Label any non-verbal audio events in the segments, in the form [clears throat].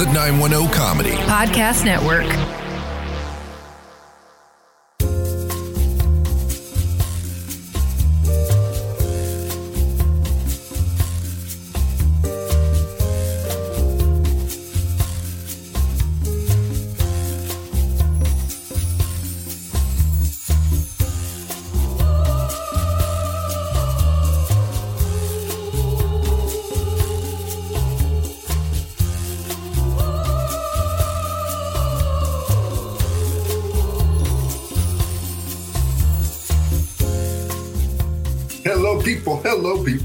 The 910 Comedy Podcast Network.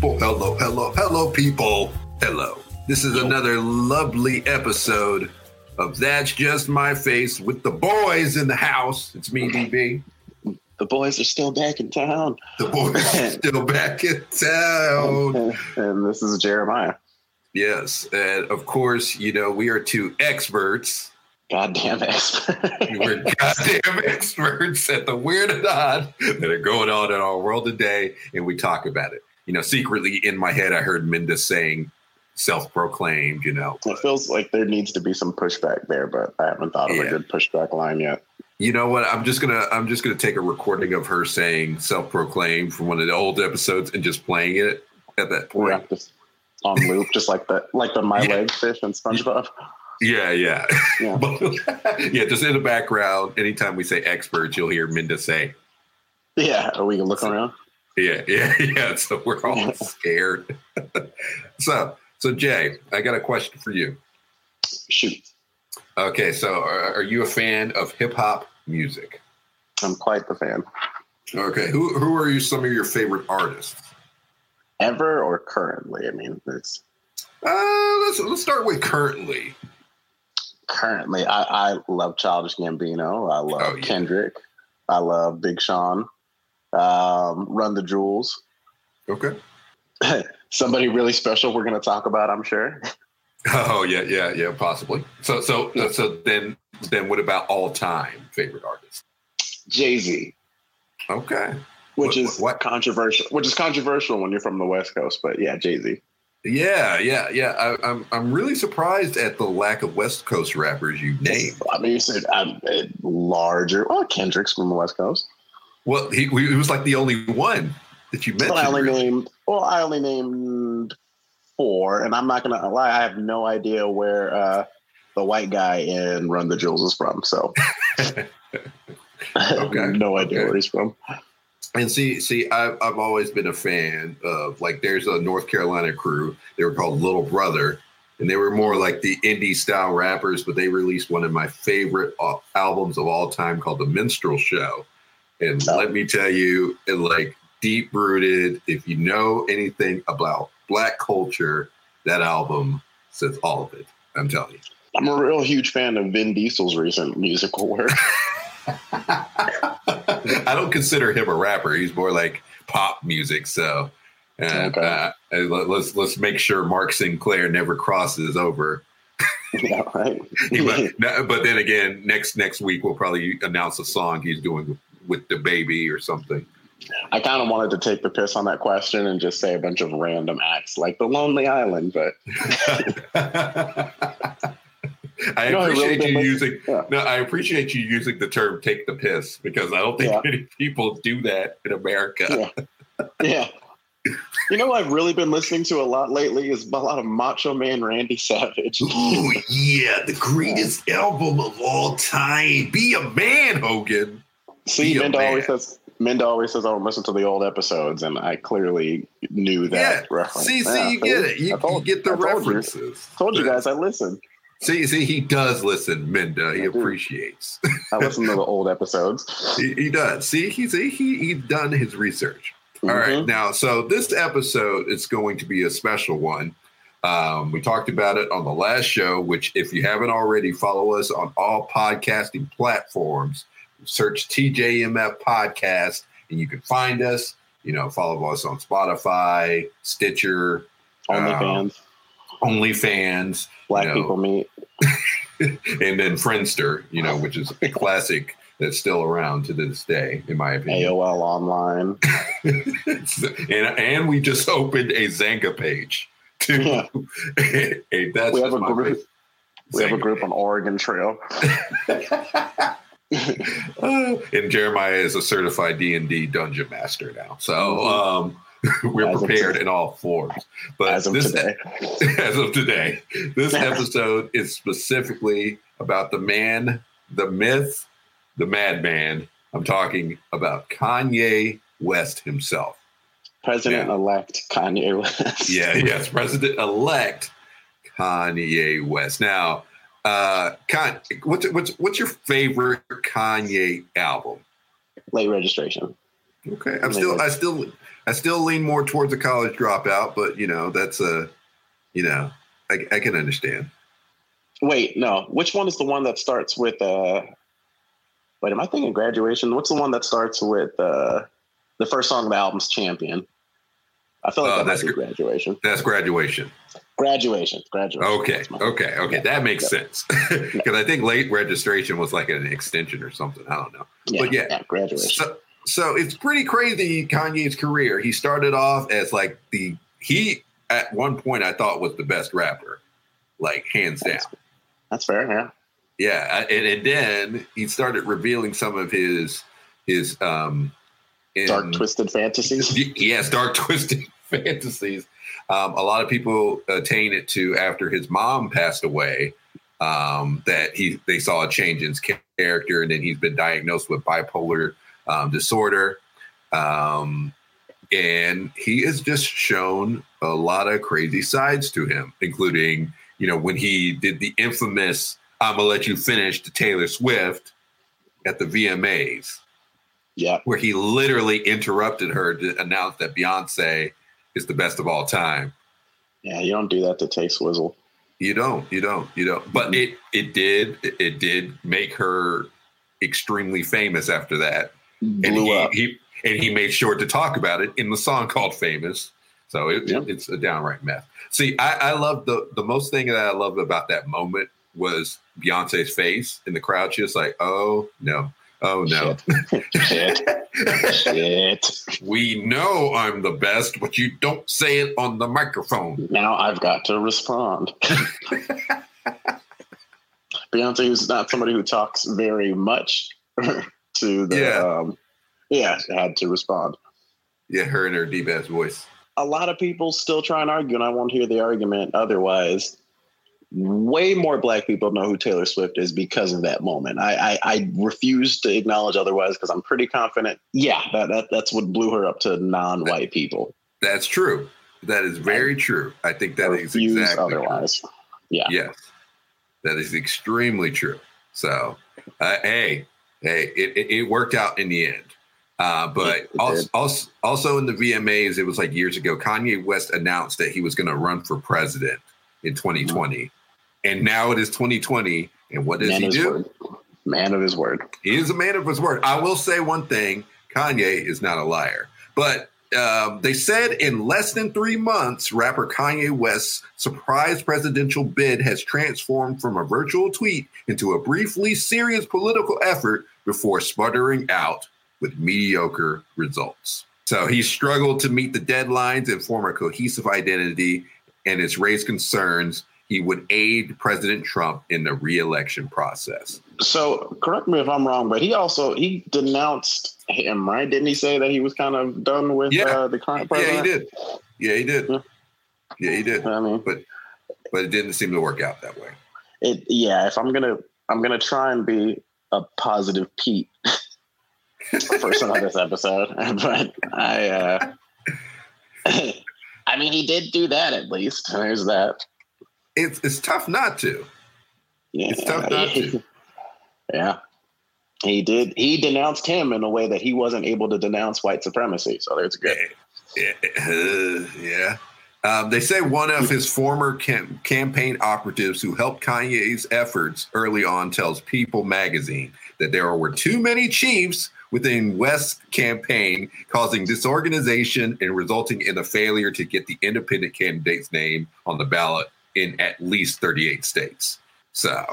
People. Hello, hello, hello, people. Hello. This is another lovely episode of That's Just My Face with the boys in the house. It's me, DB. The boys are still back in town. The boys are [laughs] still back in town. and this is Jeremiah. Yes. And of course, you know, we are two experts. Goddamn experts. We're goddamn experts at the weird and odd that are going on in our world today, and we talk about it. You know, secretly in my head, I heard Minda saying self-proclaimed, you know. it feels like there needs to be some pushback there, but I haven't thought of Yeah. a good pushback line yet. You know what? I'm just gonna I'm just gonna take a recording of her saying self-proclaimed from one of the old episodes and just playing it at that point. Yeah, just on loop, just like the like the my Yeah. leg fish and SpongeBob. Yeah, yeah. Yeah. [laughs] Yeah, just in the background, anytime we say experts, you'll hear Minda say, Yeah, are we looking around? Yeah, [laughs] yeah, yeah. So we're all scared. [laughs] so so Jay, I got a question for you. Shoot, Okay, so are, are you a fan of hip hop music? I'm quite the fan. Okay, who who are you some of your favorite artists? Ever or currently? I mean, it's Uh, let's let's start with currently. currently. I, I love Childish Gambino. I love Oh, yeah. Kendrick. I love Big Sean. Um, Run the Jewels. Okay. [laughs] Somebody really special. We're going to talk about. I'm sure. [laughs] Oh yeah, yeah, yeah, possibly. So so so then then what about all time favorite artist? Jay Z. Okay. which What- is what- controversial. Which is controversial when you're from the West Coast, but yeah, Jay Z. Yeah, yeah, yeah. I, I'm I'm really surprised at the lack of West Coast rappers you named. I mean, you said um, uh, larger. Well, Kendrick's from the West Coast. Well, he, he was like the only one that you mentioned. But I only named. Well, I only named four, and I'm not gonna lie. I have no idea where uh, the white guy in Run the Jewels is from. So, [laughs] Okay, [laughs] no idea okay. where he's from. And see, see, I've, I've always been a fan of like there's a North Carolina crew. They were called Little Brother, and they were more like the indie style rappers. But they released one of my favorite uh, albums of all time called The Minstrel Show. And let me tell you, it like deep rooted. If you know anything about Black culture, that album says all of it. I'm telling you. I'm a real huge fan of Vin Diesel's recent musical work. [laughs] I don't consider him a rapper. He's more like pop music. So, and, Okay. uh, let- let's let's make sure Mark Sinclair never crosses over. [laughs] yeah, right. [laughs] He might- no, but then again, next next week we'll probably announce a song he's doing with the baby or something. I kind of wanted to take the piss on that question and just say a bunch of random acts like The Lonely Island, but [laughs] [laughs] I I really appreciate did you using yeah. no, I appreciate you using the term "take the piss" because I don't think Yeah. many people do that in America. Yeah. yeah. You know, what I've really been listening to a lot lately is a lot of Macho Man Randy Savage. Oh yeah, the greatest album of all time. Be a man, Hogan. See, a Minda man. always says Minda always says I don't listen to the old episodes, and I clearly knew that yeah. reference. See, see, Yeah, you get it. You, told- you get the I told you. references. Told you guys I listen. See, see, he does listen, Minda. He I appreciates. [laughs] I listen to the old episodes. he, he does. See, he's he, he he's done his research. All right, Mhm. now, so this episode is going to be a special one. Um, we talked about it on the last show, which, if you haven't already, follow us on all podcasting platforms. Search TJMF Podcast, and you can find us. You know, follow us on Spotify, Stitcher, OnlyFans, um, OnlyFans, Black no. People Meet. [laughs] and then Friendster. You know, which is a classic that's still around to this day, in my opinion. AOL Online. [laughs] and and we just opened a Xanga page too. Yeah. [laughs] Hey, that's We have a group. We have a group on Oregon Trail. Uh, and Jeremiah is a certified D and D dungeon master now, so mm-hmm. um, [laughs] we're as prepared in all forms. But as of this, today, [laughs] as of today, this [laughs] episode is specifically about the man, the myth, the madman. I'm talking about Kanye West himself. President elect Kanye West. yeah, yes, President elect Kanye West. Now, uh, Con, what's what's what's your favorite Kanye album? Late registration. Okay, I'm Late still I still I still lean more towards a college dropout, but you know that's a you know I, I can understand. Wait, no. Which one is the one that starts with uh wait, am I thinking graduation? What's the one that starts with uh the first song of the album's champion? I feel like uh, that that's graduation. That's graduation. Graduation. Graduation. Okay. Okay. Okay. Yeah. That makes yeah. sense. [laughs] Because yeah. I think late registration was like an extension or something. I don't know. but yeah, graduation. So, so it's pretty crazy Kanye's career. He started off as like the he at one point I thought was the best rapper, like hands down. That's, that's fair, yeah. Yeah, and, and then he started revealing some of his his um in, dark twisted fantasies. Yes, dark twisted [laughs] fantasies. Um, a lot of people attain it to after his mom passed away. Um, that he they saw a change in his character, and then he's been diagnosed with bipolar um, disorder. Um, and he has just shown a lot of crazy sides to him, including you know when he did the infamous "I'm gonna let you finish" to Taylor Swift at the VMAs. Yeah, where he literally interrupted her to announce that Beyonce is the best of all time. Yeah, you don't do that to Tay Swizzle. You don't. You don't. You don't. But mm-hmm. it it did it did make her extremely famous after that. Blew and he, up. He, and he made sure to talk about it in the song called "Famous." So it, it, it's a downright mess. See, I, I love the the most thing that I love about that moment was Beyonce's face in the crowd. She was like, "Oh no, Oh no. [laughs] Shit. Shit. We know I'm the best, but you don't say it on the microphone. Now I've got to respond. [laughs] Beyonce is not somebody who talks very much [laughs] to the yeah. Um, yeah, had to respond. Yeah, her and her deep ass voice. A lot of people still try and argue, and I won't hear the argument otherwise way more black people know who Taylor Swift is because of that moment. I I, I refuse to acknowledge otherwise because I'm pretty confident. Yeah, that, that that's what blew her up to non-white people. That's true. That is very I true. I think that is exactly otherwise. True. Yeah. Yes. That is extremely true. So, uh, hey, hey, it, it, it, worked out in the end. Uh, but also, also, also in the VMAs, it was like years ago. Kanye West announced that he was going to run for president in 2020. And now it is 2020. And what does man he do? Word. Man of his word. He is a man of his word. I will say one thing Kanye is not a liar. But um, they said in less than three months, rapper Kanye West's surprise presidential bid has transformed from a virtual tweet into a briefly serious political effort before sputtering out with mediocre results. So he struggled to meet the deadlines and form a cohesive identity, and has raised concerns he would aid President Trump in the reelection process. So, correct me if I'm wrong, but he also he denounced him, right? Didn't he say that he was kind of done with yeah. uh, the current president? Yeah, he did. Yeah, he did. Yeah, yeah he did. I mean, but but it didn't seem to work out that way. It yeah. If I'm gonna I'm gonna try and be a positive Pete [laughs] person on this episode, [laughs] but I. uh [laughs] I mean, he did do that at least. There's that it's it's tough not to. Yeah, it's tough not to. Yeah. He did. He denounced him in a way that he wasn't able to denounce white supremacy. So there's good. Yeah. Uh, yeah. Um, they say one of his former cam- campaign operatives who helped Kanye's efforts early on tells People magazine that there were too many chiefs within West's campaign, causing disorganization and resulting in a failure to get the independent candidate's name on the ballot in at least 38 states. So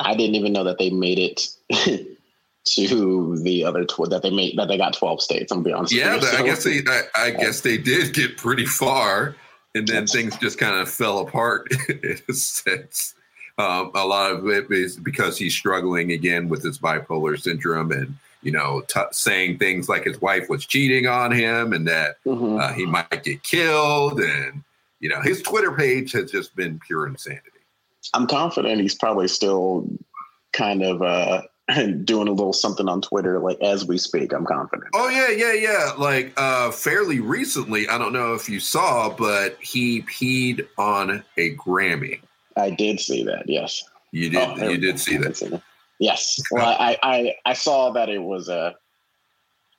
I didn't even know that they made it [laughs] to the other tw- that they made that they got 12 states. I'm be honest. Yeah, I guess they I, I, [laughs] guess they did get pretty far, and then things just kind of fell apart [laughs] in a sense. Um, a lot of it is because he's struggling again with his bipolar syndrome and you know t- saying things like his wife was cheating on him and that mm-hmm. uh, he might get killed and you know his Twitter page has just been pure insanity. I'm confident he's probably still kind of uh, [laughs] doing a little something on Twitter, like as we speak. I'm confident. Oh yeah, yeah, yeah. Like uh, fairly recently, I don't know if you saw, but he peed on a Grammy. I did see that. Yes, you did. Oh, you did see that. see that. Yes. Well, I, I I saw that it was a.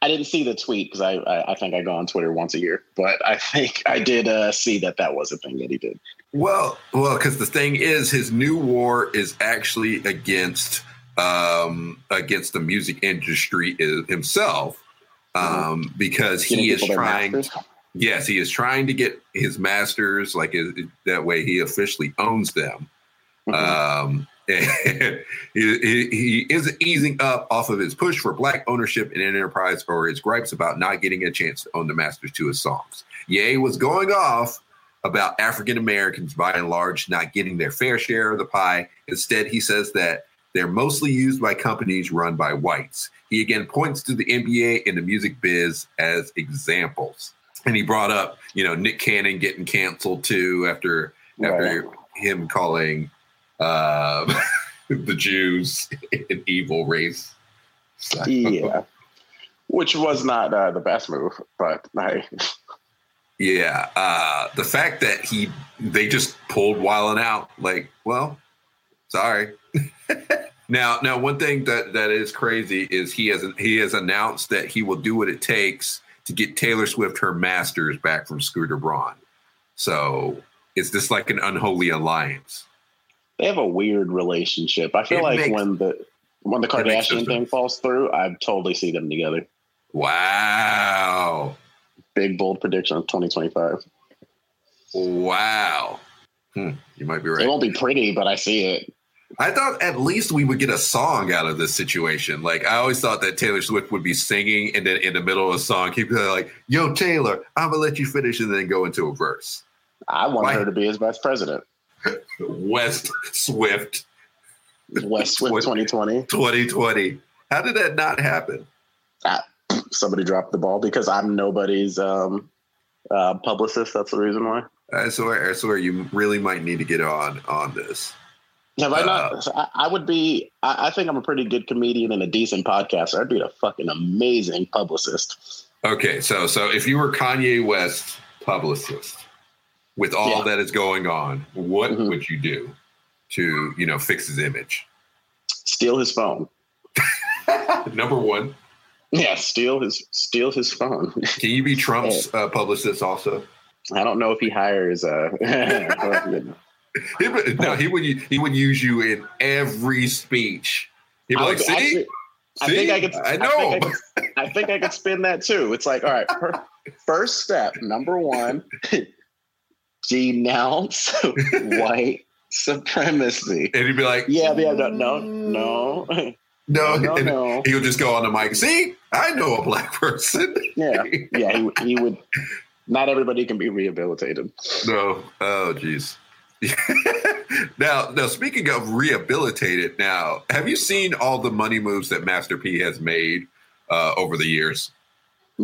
I didn't see the tweet because I, I, I think I go on Twitter once a year, but I think I did uh, see that that was a thing that he did. Well, well, because the thing is, his new war is actually against um, against the music industry himself mm-hmm. um, because he is trying. Yes, he is trying to get his masters. Like that way, he officially owns them. Mm-hmm. Um, [laughs] he, is easing up off of his push for black ownership in an enterprise or his gripes about not getting a chance to own the masters to his songs. Ye was going off about African Americans by and large not getting their fair share of the pie. Instead, he says that they're mostly used by companies run by whites. He again points to the NBA and the music biz as examples. And he brought up, you know, Nick Cannon getting canceled too after right. after him calling uh, [laughs] the Jews an evil race. So. Yeah, which was not uh, the best move, but I. Yeah, uh, the fact that he they just pulled Wild 'N Out, like, well, sorry. [laughs] now, now one thing that that is crazy is he has he has announced that he will do what it takes to get Taylor Swift her masters back from Scooter Braun. So, is this like an unholy alliance? They have a weird relationship. I feel it like makes, when the when the Kardashian thing falls through, I totally see them together. Wow. Big bold prediction of 2025. Wow. Hmm, you might be right. It won't be pretty, but I see it. I thought at least we would get a song out of this situation. Like I always thought that Taylor Swift would be singing, and then in the middle of a song, keep like, "Yo, Taylor, I'm gonna let you finish," and then go into a verse. I want Why? her to be his vice president. West Swift. West Swift 2020. 2020. How did that not happen? Uh, [clears throat] somebody dropped the ball because I'm nobody's um, uh, publicist. That's the reason why. I swear, I swear, you really might need to get on on this. Have I not? Uh, I, would be. I, I, think I'm a pretty good comedian and a decent podcaster. I'd be a fucking amazing publicist. Okay, so so if you were Kanye West publicist, with all yeah. that is going on, what mm-hmm. would you do to you know fix his image? Steal his phone. [laughs] Number one. Yeah, steal his steal his phone. Can you be Trump's uh, publicist also? I don't know if he hires. Uh, [laughs] he would, no, he would he would use you in every speech. He'd be like, "See, actually, I think I could. I know. I think I could, I think I could spin that too. It's like, all right, first step, number one, denounce [laughs] white supremacy. And he'd be like, yeah, yeah, no, no, no. No, no, no. He would just go on the mic. See, I know a black [laughs] person. yeah, yeah. He, he would. Not everybody can be rehabilitated. No. Oh, geez. [laughs] now, now speaking of rehabilitated, now have you seen all the money moves that Master P has made uh, over the years?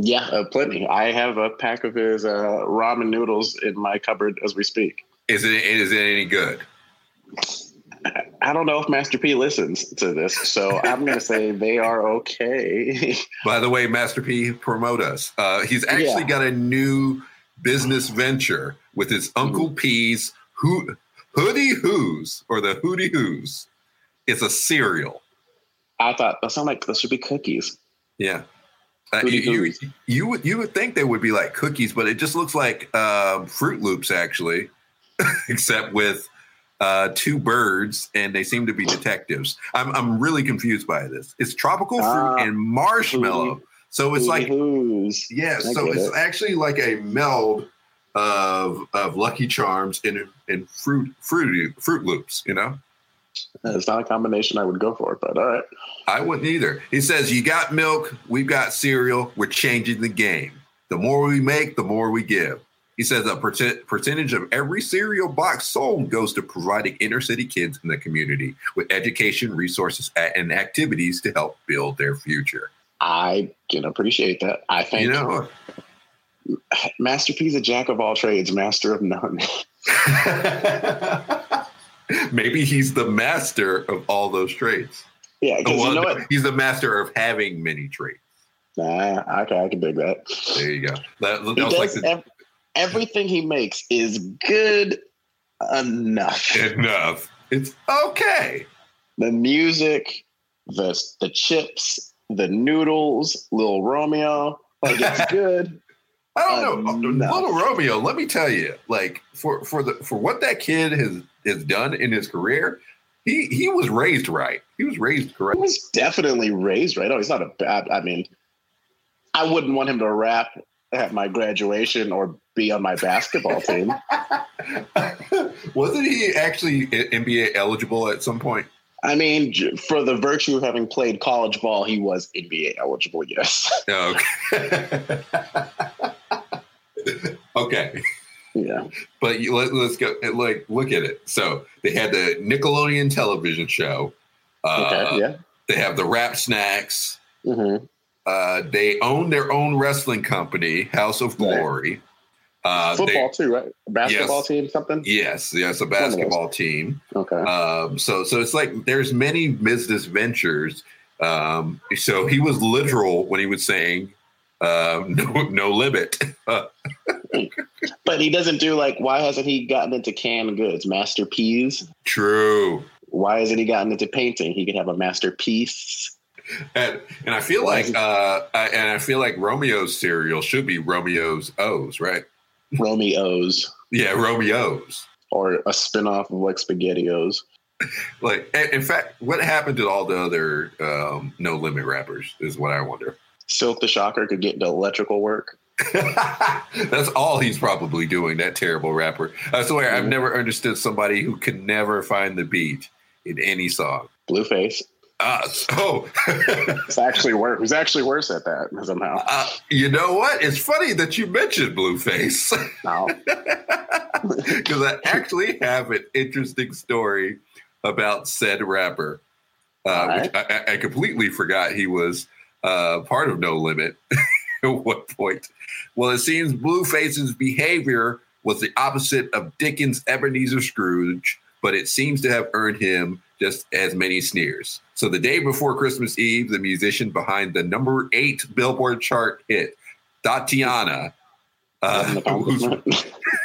Yeah, uh, plenty. I have a pack of his uh, ramen noodles in my cupboard as we speak. Is it is it any good? I don't know if Master P listens to this, so I'm going to say [laughs] they are okay. By the way, Master P, promote us. Uh, he's actually yeah. got a new business venture with his Uncle mm-hmm. P's Ho- Hoodie Who's or the Hoodie Who's. It's a cereal. I thought that sounded like those should be cookies. Yeah. Uh, you, you, you, would you would think they would be like cookies, but it just looks like uh, Froot Loops actually, [laughs] except with uh, two birds, and they seem to be detectives. I'm I'm really confused by this. It's tropical fruit uh, and marshmallow, so it's like yeah, so it's it. actually like a meld of of Lucky Charms and and fruit fruity Froot Loops. You know, it's not a combination I would go for, but all right. I wouldn't either. He says, "You got milk, we've got cereal. We're changing the game. The more we make, the more we give." He says a percent, percentage of every cereal box sold goes to providing inner city kids in the community with education, resources, and activities to help build their future. I can appreciate that. I think You know, Master P's a jack of all trades, master of none. [laughs] [laughs] maybe he's the master of all those traits. yeah, because you know what? He's the master of having many traits. Nah, okay, I can dig that. There you go. That, that was like the, ev- everything he makes is good enough. [laughs] enough. It's okay. the music, the the chips, the noodles, Little Romeo, like it's [laughs] good. I don't uh, know, uh, Enough. little Romeo. Let me tell you, like for for the for what that kid has has done in his career, he he was raised right. He was raised He correct. was definitely raised right. Oh, he's not a bad. I mean, I wouldn't want him to rap at my graduation or be on my basketball team. [laughs] Wasn't he actually NBA eligible at some point? I mean, for the virtue of having played college ball, he was NBA eligible. Yes. Oh, okay. [laughs] [laughs] okay. yeah. But you, let, let's go. Like, look at it. So they had the Nickelodeon television show. Uh, Okay. yeah. They have the rap snacks. hmm Uh, they own their own wrestling company, House of Right. Glory. Uh, Football too, right? Basketball Yes. team, something. Yes, yes, a basketball team. Okay. Um, so, so it's like there's many business ventures. Um, so he was literal when he was saying, um, [laughs] "No, no limit." [laughs] But he doesn't do like. Why hasn't he gotten into canned goods? Masterpiece. True. Why hasn't he gotten into painting? He could have a masterpiece. And, and I feel like, uh, I, and I feel like Romeo's cereal should be Romeo's O's, right? [laughs] Romeo's Yeah, Romeo's. or a spinoff of like SpaghettiOs. Like, in in fact, what happened to all the other um, No Limit rappers is what I wonder. Silk the Shocker could get into electrical work. [laughs] That's all he's probably doing. That terrible rapper. I swear, I've Mhm. never understood somebody who can never find the beat in any song. Blueface. Uh, oh, [laughs] It's actually worse. He's actually worse at that somehow. uh, you know what? It's funny that you mentioned Blueface [laughs] No. because I actually have an interesting story about said rapper, uh, All which I- I completely forgot he was uh, part of No Limit [laughs] at one point. Well, it seems Blueface's behavior was the opposite of Dickens' Ebenezer Scrooge, but it seems to have earned him just as many sneers. So the day before Christmas Eve, the musician behind the number eight Billboard chart hit, Thotiana, uh,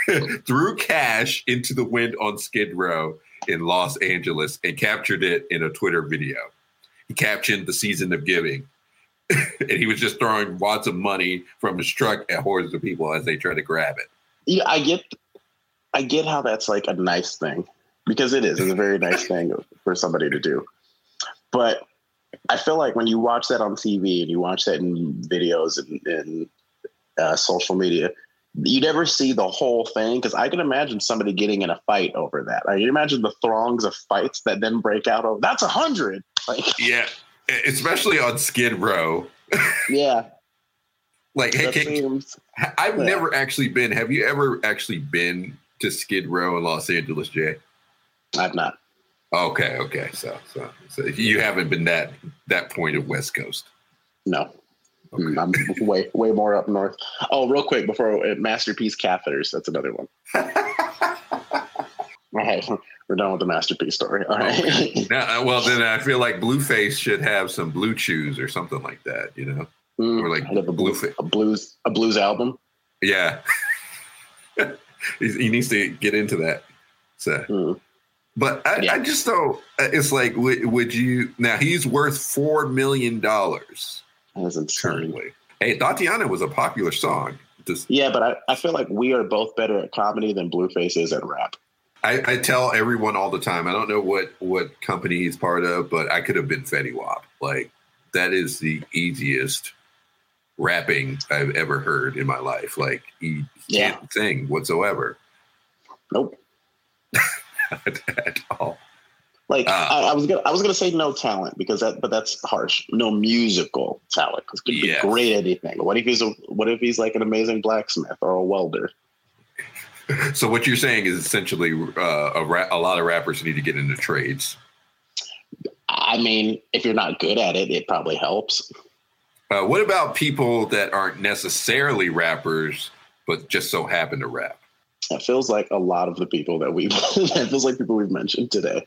[laughs] threw cash into the wind on Skid Row in Los Angeles and captured it in a Twitter video. He captioned the season of giving. [laughs] and he was just throwing wads of money from his truck at hordes of people as they try to grab it. yeah, I get, I get how that's like a nice thing because it is. It's a very nice thing for somebody to do. But I feel like when you watch that on TV and you watch that in videos and in uh, social media, you never see the whole thing because I can imagine somebody getting in a fight over that. I can imagine the throngs of fights that then break out over. That's a hundred. Like, Yeah, especially on Skid Row. yeah, [laughs] Like, hey, can. I've yeah. never actually been. Have you ever actually been to Skid Row in Los Angeles, Jay? I've not. Okay, okay. So, so, so you haven't been that that point of West Coast. No. Okay. Mm, I'm way way more up north. Oh, real quick before masterpiece catheters. That's another one. [laughs] All right, we're done with the masterpiece story. All right. [laughs] Now, uh, well, then I feel like Blueface should have some Blue Chews or something like that. You know, Mm, or like a, blue, a blues a blues album. Yeah, [laughs] he needs to get into that. So, Mm. but I, Yeah. I just don't. uh, It's like, would, would you? Now he's worth four million dollars That's insane. currently. Hey, Thotiana was a popular song. Yeah, but I, I feel like we are both better at comedy than Blueface is at rap. I, I tell everyone all the time. I don't know what what company he's part of, but I could have been Fetty Wap. Like that is the easiest rapping I've ever heard in my life. Like he Yeah. can't sing whatsoever Nope. [laughs] at all. Like Uh. I, I was gonna I was gonna say no talent because that but that's harsh. No musical talent because could be great at anything. What if he's a what if he's like an amazing blacksmith or a welder? [laughs] So what you're saying is essentially uh, a, ra- a lot of rappers need to get into trades. I mean, if you're not good at it, it probably helps. Uh, what about people that aren't necessarily rappers but just so happen to rap? It feels like a lot of the people that we've [laughs] it feels like people we've mentioned today.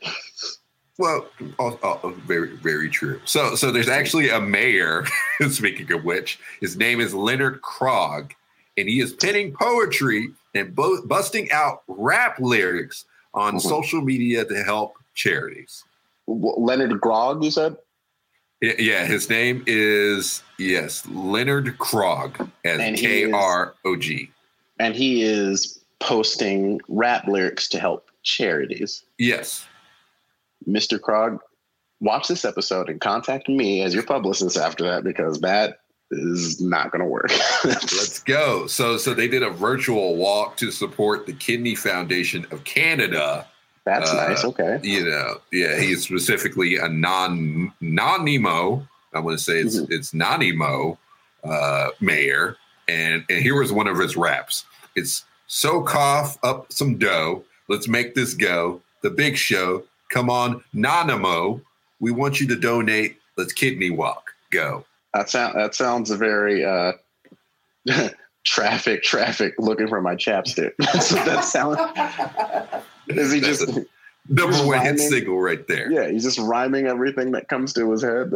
Well, oh, oh, very, very true. So, so there's actually a mayor. [laughs] speaking of which, his name is Leonard Krog, and he is penning poetry and bo- busting out rap lyrics on Mhm. social media to help charities. Leonard Grog, you said? Yeah, his name is yes, Leonard Krog, as And he is- K R O G. And he is posting rap lyrics to help charities. Yes. Mr. Krog, watch this episode and contact me as your publicist after that because that is not going to work. [laughs] Let's go. So, so they did a virtual walk to support the Kidney Foundation of Canada. That's Uh, nice. Okay. You know, yeah, he's specifically a non non Nemo. I want to say it's Mhm. it's Nanaimo uh, mayor, and and here was one of his raps. It's so cough up some dough. Let's make this go. The big show. Come on, Nanaimo. We want you to donate. Let's kidney walk. Go. That sound that sounds very uh [laughs] traffic, traffic looking for my chapstick. [laughs] That's what that sounds. Is he That's just Number Just one hit single right there. yeah, he's just rhyming everything that comes to his head.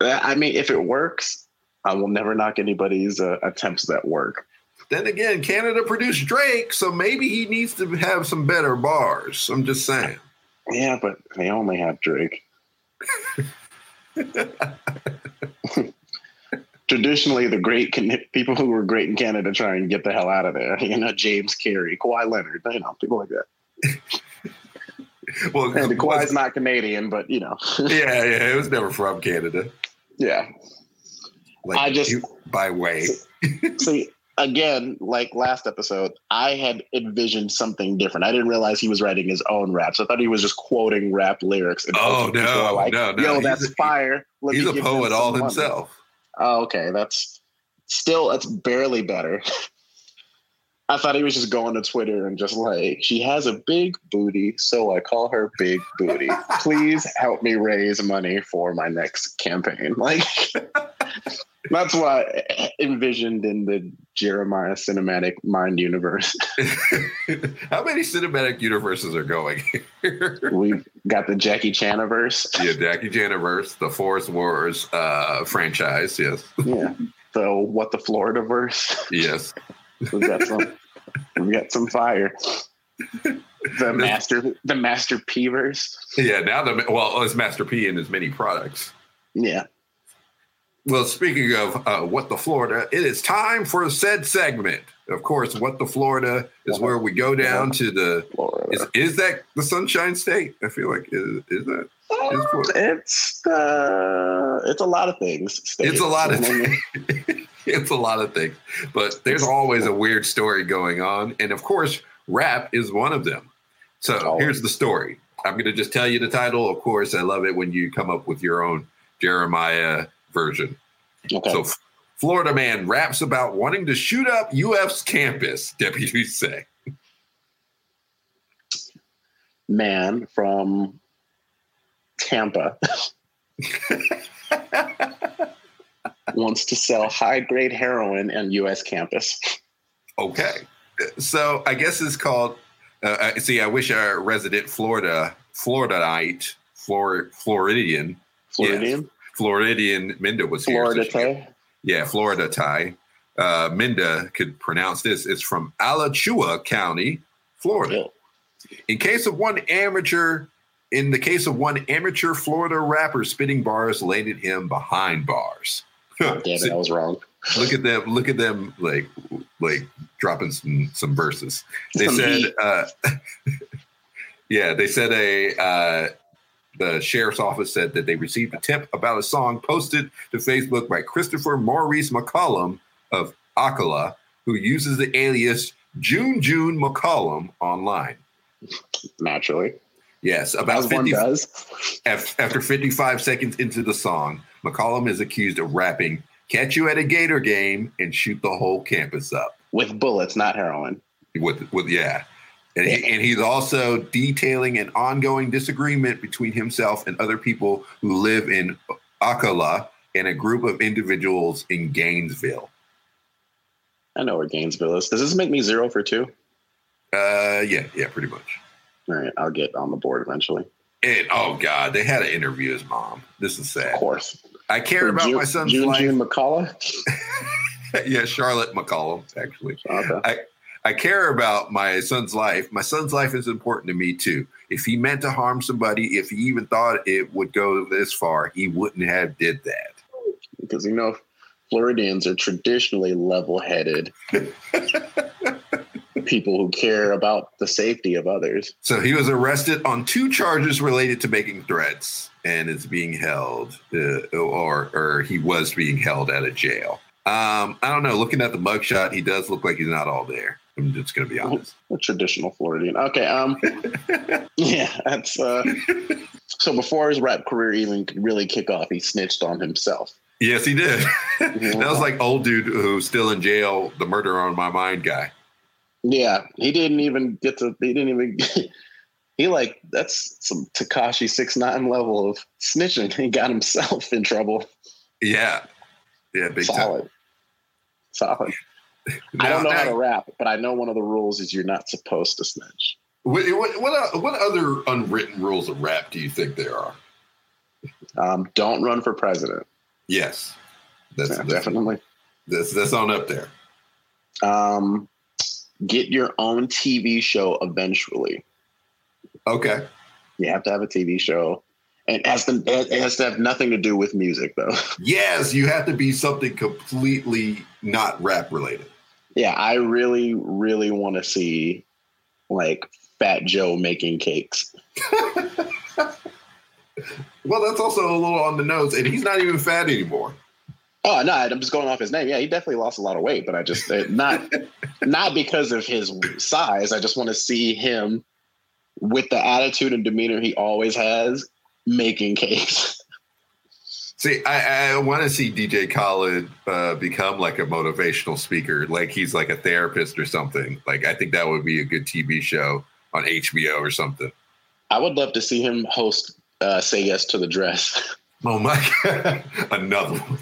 That I mean, if it works, I will never knock anybody's uh, attempts that work. Then again, Canada produced Drake, so maybe he needs to have some better bars. I'm just saying. Yeah, but they only have Drake. [laughs] [laughs] Traditionally, the great can- people who were great in Canada try and get the hell out of there. [laughs] You know, James Carrey, Kawhi Leonard, you know, people like that. [laughs] Well, And Kawhi's not Canadian, but you know, yeah, yeah, it was never from Canada. yeah. Like I just- by way. See, again, like last episode, I had envisioned something different. I didn't realize he was writing his own raps. I thought he was just quoting rap lyrics. And Oh, no, like, no, no. Yo, that's a- fire. Let He's a poet all money." himself. Oh, okay, that's still that's barely better. [laughs] I thought he was just going to Twitter and just like, she has a big booty, so I call her Big Booty. Please help me raise money for my next campaign. [laughs] Like, that's what I envisioned in the Jeremiah cinematic mind universe. [laughs] How many cinematic universes are going here? [laughs] We've got the Jackie Chaniverse. yeah, Jackie Janiverse, the Forest Wars uh, franchise. Yes, Yeah. So what the Florida verse? yes. We've got some. We got some fire. The master, the master P verse. Yeah, now the well, it's Master P and his many products. Yeah, Well, speaking of uh, what the Florida, it is time for said segment. Of course, what the Florida is where we go down to the. Florida. Is, is that the Sunshine State? I feel like is, is that? is Florida- It's uh, it's a lot of things. It's a lot of You know what I things. it's a lot of things, but there's always a weird story going on, and of course, rap is one of them. So Always. here's the story. I'm going to just tell you the title. Of course, I love it when you come up with your own Jeremiah version. Okay. So, Florida man raps about wanting to shoot up UF's campus. [laughs] Deputies say. Man from Tampa [laughs] wants to sell high grade heroin on U.S. campus. Okay, so I guess it's called. Uh, uh, see, I wish our resident Florida Floridaite, Flor- Floridian, Floridian, Floridian Minda was here. Florida could- Yeah, Florida Thai. Uh, Minda could pronounce this. It's from Alachua County, Florida. In case of one amateur, in the case of one amateur Florida rapper spitting bars landed him behind bars. Damn [laughs] it, I was wrong. look at them! Look at them! Like, like dropping some some verses. They Some said, uh, [laughs] yeah, they said a. Uh, the sheriff's office said that they received a tip about a song posted to Facebook by Christopher Maurice McCollum of Ocala, who uses the alias June June McCollum online. Naturally, Yes, about as one does. after 55 seconds into the song, McCollum is accused of rapping "Catch you at a Gator game and shoot the whole campus up." With bullets, not heroin. With with yeah. And, he, and he's also detailing an ongoing disagreement between himself and other people who live in Ocala and a group of individuals in Gainesville. I know where Gainesville is. Does this make me zero for two? Uh, yeah, yeah, pretty much. All right, I'll get on the board eventually. And oh god, they had to interview his mom. This is sad. Of course. I care for about June, my son's June, life. June McCullough. [laughs] yeah, Charlotte McCollum, actually. Okay. I, I care about my son's life. My son's life is important to me too. If he meant to harm somebody, if he even thought it would go this far, he wouldn't have did that. Because you know, Floridians are traditionally level-headed [laughs] people who care about the safety of others. So he was arrested on two charges related to making threats and is being held, uh, or or he was being held at a jail. Um, I don't know. Looking at the mugshot, he does look like he's not all there. I'm just going to be honest. A traditional Floridian. Okay. Um. [laughs] yeah, that's. Uh, so before his rap career even could really kick off, he snitched on himself. Yes, he did. that was like old dude who's still in jail, the murder on my mind guy. Yeah, he didn't even get to. He didn't even. [laughs] he like that's some Tekashi six nine level of snitching. He got himself in trouble. Yeah, yeah, big Solid. time. Solid. I don't know how to rap, but I know one of the rules is you're not supposed to snitch. What, what, what, what other unwritten rules of rap do you think there are? Um, don't run for president. Yes, that's, Yeah, that's definitely. that's that's on up there. Um, get your own TV show eventually. Okay, You have to have a TV show. And it has to, it has to have nothing to do with music, though. [laughs] yes, you have to be something completely not rap related. Yeah, I really, really want to see like Fat Joe making cakes. [laughs] Well, that's also a little on the nose, and he's not even fat anymore. Oh no, I'm just going off his name. Yeah, he definitely lost a lot of weight, but I just not [laughs] not because of his size. I just want to see him with the attitude and demeanor he always has making cakes. See, I, I want to see DJ Khaled uh, become like a motivational speaker, like he's like a therapist or something. Like I think that would be a good TV show on HBO or something. I would love to see him host uh, "Say Yes to the Dress." Oh my god, [laughs] another one,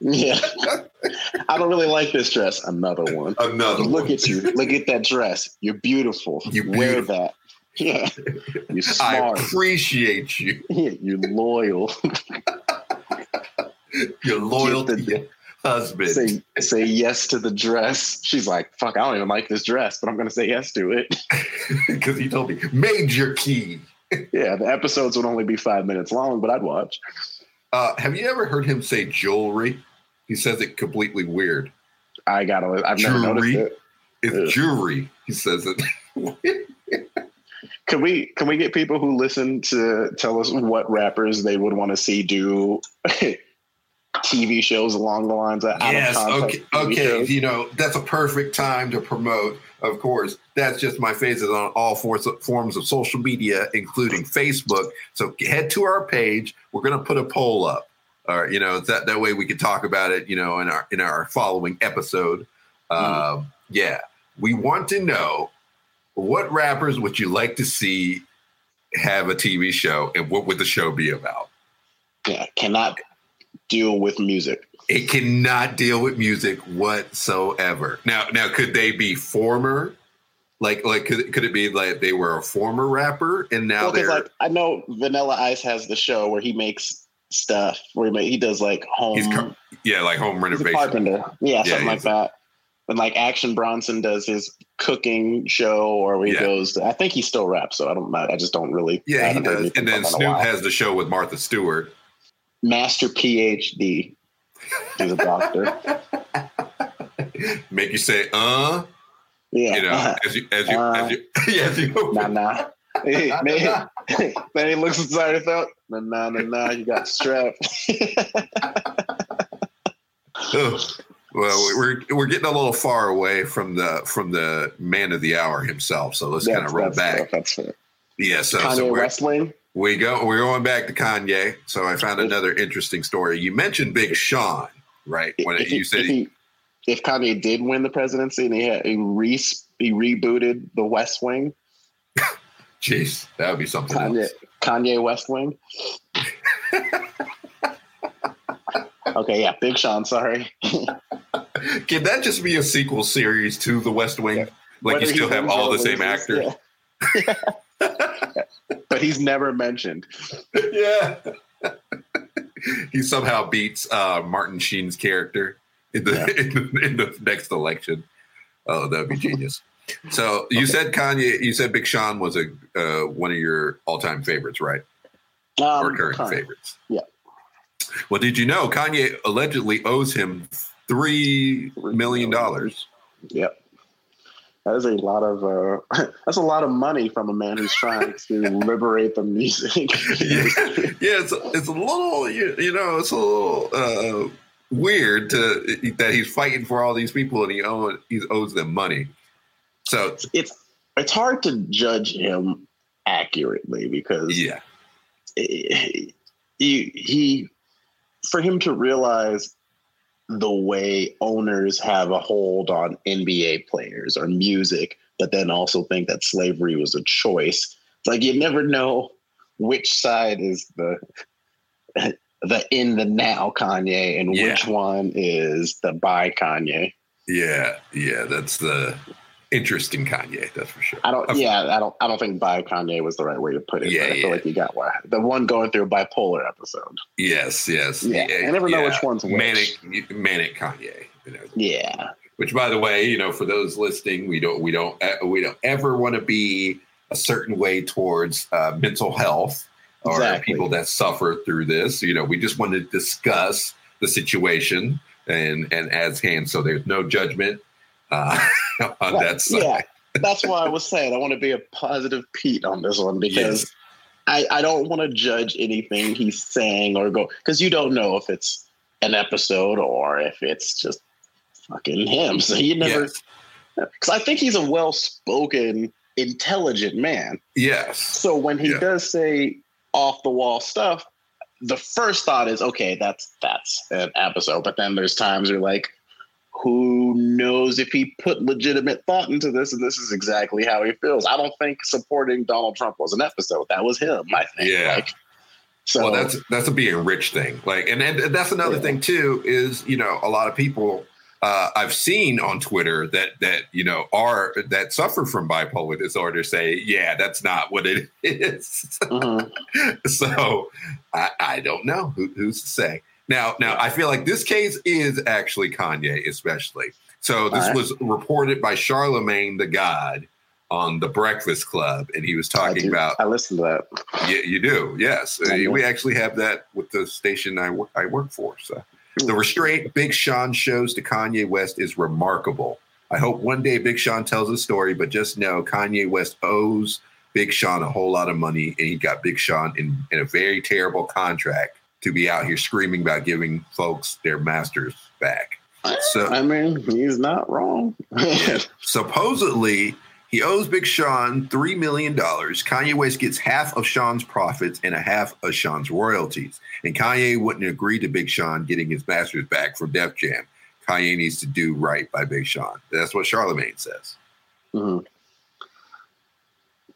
yeah, I don't really like this dress. Another one. another Look one. at you. Look at that dress. You're beautiful. You're Wear that. Yeah. You're smart. I appreciate you. [laughs] You're loyal. [laughs] You're loyal the- husband. say say yes to the dress. She's like, fuck, I don't even like this dress, but I'm gonna say yes to it. [laughs] because he told me major key. yeah, the episodes would only be five minutes long, but I'd watch. Uh, have you ever heard him say jewelry? He says it completely weird. I gotta I've never noticed Jewelry? it. It's Yeah. jewelry. He says it. [laughs] Can we can we get people who listen to tell us what rappers they would want to see do [laughs] TV shows along the lines of yes. Okay. Okay. shows? You know that's a perfect time to promote. Of course, that's just my faces on all forms of, forms of social media, including Facebook. So head to our page. We're going to put a poll up. Or you know that that way we can talk about it. You know in our in our following episode. Mm-hmm. Um, yeah, we want to know what rappers would you like to see have a TV show, and what would the show be about? Yeah, cannot deal with music. It cannot deal with music whatsoever. Now, now, could they be former? Like, like, could, could it be like they were a former rapper and now Well, they're like I know Vanilla Ice has the show where he makes stuff where he, ma- he does like home car- yeah, like home a renovation. carpenter. Yeah, something like he's- that. And like Action Bronson does his cooking show, or where he Yeah. goes. I think he still raps, so I don't. I just don't really. Yeah, he does. And then from him in a Snoop has the show with Martha Stewart. Master PhD. He's a doctor. Make you say, uh, Yeah. you know, [laughs] as you, as you, Uh, as you, [laughs] yeah, as you nah, nah. [laughs] Hey, man, then he looks inside his thought. Nah, nah, nah, nah. You got strapped. Ugh. Well, we're we're getting a little far away from the from the man of the hour himself. So let's kind of roll back. fair, That's fair. Yeah, so, Kanye so wrestling. We go we're going back to Kanye. So I found another interesting story. You mentioned Big Sean, right? When if, you said if, he, if Kanye did win the presidency and he had he, re, he rebooted the West Wing. [laughs] Jeez, that would be something Kanye, else. Kanye West Wing. [laughs] okay, yeah, Big Sean. Sorry. [laughs] Can that just be a sequel series to The West Wing? Yeah. Like Whether you still have all the same actors? yeah. [laughs] but he's never mentioned. Yeah. [laughs] he somehow beats uh, Martin Sheen's character in the, Yeah. [laughs] in the in the next election. Oh, that would be genius. So you said Kanye, you said Big Sean was a uh, one of your all time favorites, right? or Um, current current. favorites. Yeah. Well, did you know Kanye allegedly owes him three million dollars? Yep. That is a lot of uh, [laughs] that's a lot of money from a man who's trying to [laughs] liberate the music. yeah, yeah, it's it's a little you, you know it's a little uh, weird to that he's fighting for all these people and he owe, he owes them money. So it's it's hard to judge him accurately because yeah, he, he for him to realize the way owners have a hold on NBA players or music, but then also think that slavery was a choice. It's like you never know which side is the [laughs] the in the now Kanye and Yeah. which one is the by Kanye. yeah, yeah. That's the interesting Kanye. That's for sure. I don't. Of- Yeah, I don't. I don't think by Kanye was the right way to put it. Yeah, but I feel like you got one. The one going through a bipolar episode. Yes, yes. Yeah, I never know which one's which. manic, manic Kanye. You know, Yeah, which by the way you know for those listening we don't we don't uh, we don't ever want to be a certain way towards uh, mental health or Exactly. people that suffer through this you know we just want to discuss the situation and and as hands so there's no judgment uh, [laughs] on Right, that side yeah. That's why I was saying I want to be a positive Pete on this one because Yes. I, I don't want to judge anything he's saying or go because you don't know if it's an episode or if it's just fucking him. [laughs] So you never yes because I think he's a well spoken, intelligent man. yes So when he does say off the wall stuff, the first thought is okay, that's that's an episode. But then there's times you're like, who knows if he put legitimate thought into this and this is exactly how he feels. I don't think supporting Donald Trump was an episode. That was him, I think. Yeah. Like, so well that's that's a being rich thing like and, and that's another Yeah. thing too is you know a lot of people uh, I've seen on Twitter that that you know are that suffer from bipolar disorder say, yeah, that's not what it [laughs] is. mhm. [laughs] so I, I don't know Who, who's to say. Now, now I feel like this case is actually Kanye, especially. So this right. was reported by Charlemagne the God on the Breakfast Club, and he was talking do- about I listened to that. you, you do, yes. I Uh, do. we actually have that with the station I work, I work for. So the restraint Big Sean shows to Kanye West is remarkable. I hope one day Big Sean tells a story, but just know Kanye West owes Big Sean a whole lot of money, and he got Big Sean in, in a very terrible contract to be out here screaming about giving folks their masters back. So I mean, he's not wrong. [laughs] supposedly he owes Big Sean $3 million. Kanye West gets half of Sean's profits and a half of Sean's royalties. And Kanye wouldn't agree to Big Sean getting his masters back from Def Jam. Kanye needs to do right by Big Sean. That's what Charlemagne says. Mhm.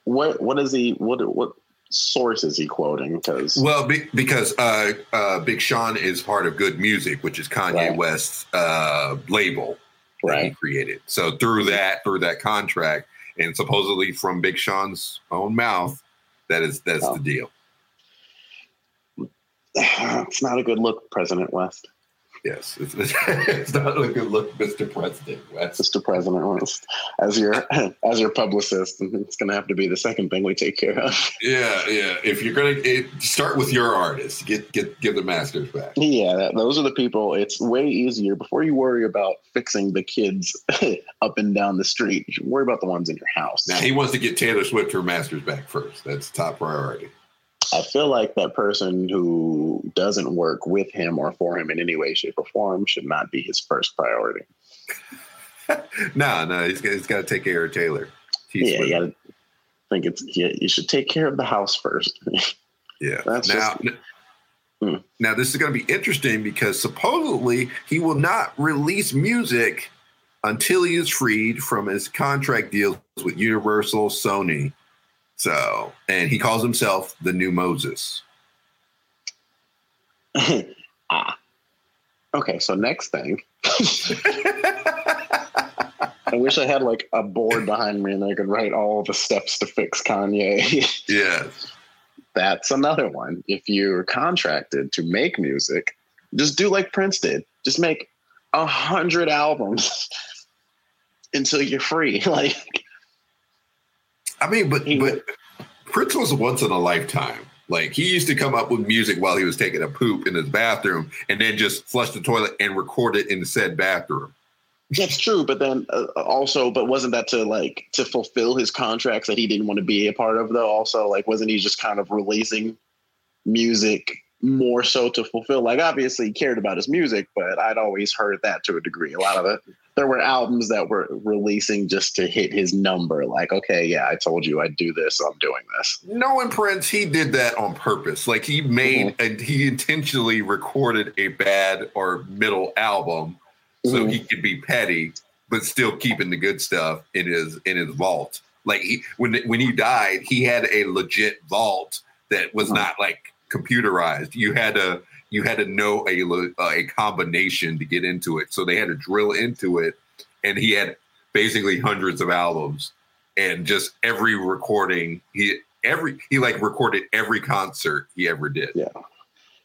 What what is he what what source is he quoting? Because Well, be, because uh, uh, Big Sean is part of Good Music, which is Kanye Right. West's uh, label that he created. So through that, through that contract, and supposedly from Big Sean's own mouth, that is that's Oh. the deal. [sighs] it's not a good look, President West, Yes, it's, [laughs] it's not a good look, Mr. President West. Mr. President West. As your [laughs] as your publicist, [laughs] it's going to have to be the second thing we take care of. Yeah, yeah. If you're gonna eh, start with your artist, get get give the masters back. Yeah, that, those are the people. It's way easier before you worry about fixing the kids up and down the street. You should worry about the ones in your house. Now he wants to get Taylor Swift her masters back first. That's top priority. I feel like that person who doesn't work with him or for him in any way, shape, or form should not be his first priority. [laughs] No, no, he's, he's got to take care of Taylor. He's yeah, you gotta think it's yeah, you should take care of the house first. [laughs] yeah. that's now, just- Hmm. Now, this is going to be interesting because supposedly he will not release music until he is freed from his contract deals with Universal, Sony. So, and he calls himself the new Moses. [laughs] ah. Okay, so next thing. [laughs] I wish I had like a board behind me and I could write all the steps to fix Kanye. [laughs] yeah. That's another one. If you're contracted to make music, just do like Prince did. Just make a hundred albums until you're free. Like I mean, but but Prince was once in a lifetime. Like he used to come up with music while he was taking a poop in his bathroom and then just flush the toilet and record it in the said bathroom. That's true, but then uh, also, but wasn't that to like to fulfill his contracts that he didn't want to be a part of? Though, also, like, wasn't he just kind of releasing music more so to fulfill? Like, obviously, he cared about his music, but I'd always heard that to a degree. A lot of it, there were albums that were releasing just to hit his number. Like, okay, yeah, I told you I'd do this, so I'm doing this. Knowing Prince, he did that on purpose. Like, he made mm-hmm. and he intentionally recorded a bad or middle album so mm-hmm. he could be petty, but still keeping the good stuff in his in his vault. Like he when when he died, he had a legit vault that was mm-hmm. not like computerized. You had to you had to know a uh, a combination to get into it. So they had to drill into it, and he had basically hundreds of albums, and just every recording he every he like recorded every concert he ever did. Yeah,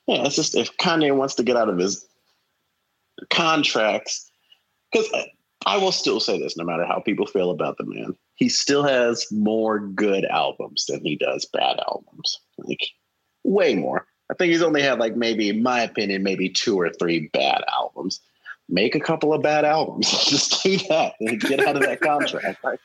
yeah. It's just if Kanye wants to get out of his contracts, because I will still say this no matter how people feel about the man, he still has more good albums than he does bad albums. Like, way more. I think he's only had, like, maybe, in my opinion, maybe two or three bad albums. Make a couple of bad albums. [laughs] Just do that and get out of that contract. [laughs] Like,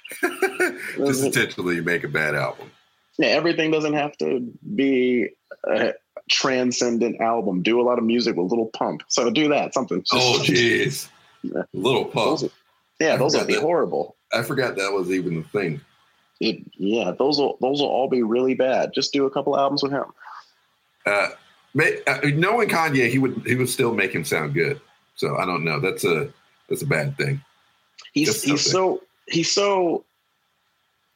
Just intentionally make a bad album. Yeah, everything doesn't have to be a transcendent album. Do a lot of music with Lil Pump. So do that. Something. Oh, [laughs] jeez. Yeah. Lil Pump. Those yeah, those would be that, horrible. I forgot that was even the thing. It, yeah, those will those will all be really bad. Just do a couple albums with him. Uh, uh, knowing Kanye, he would he would still make him sound good. So I don't know. That's a that's a bad thing. He's he's so he's so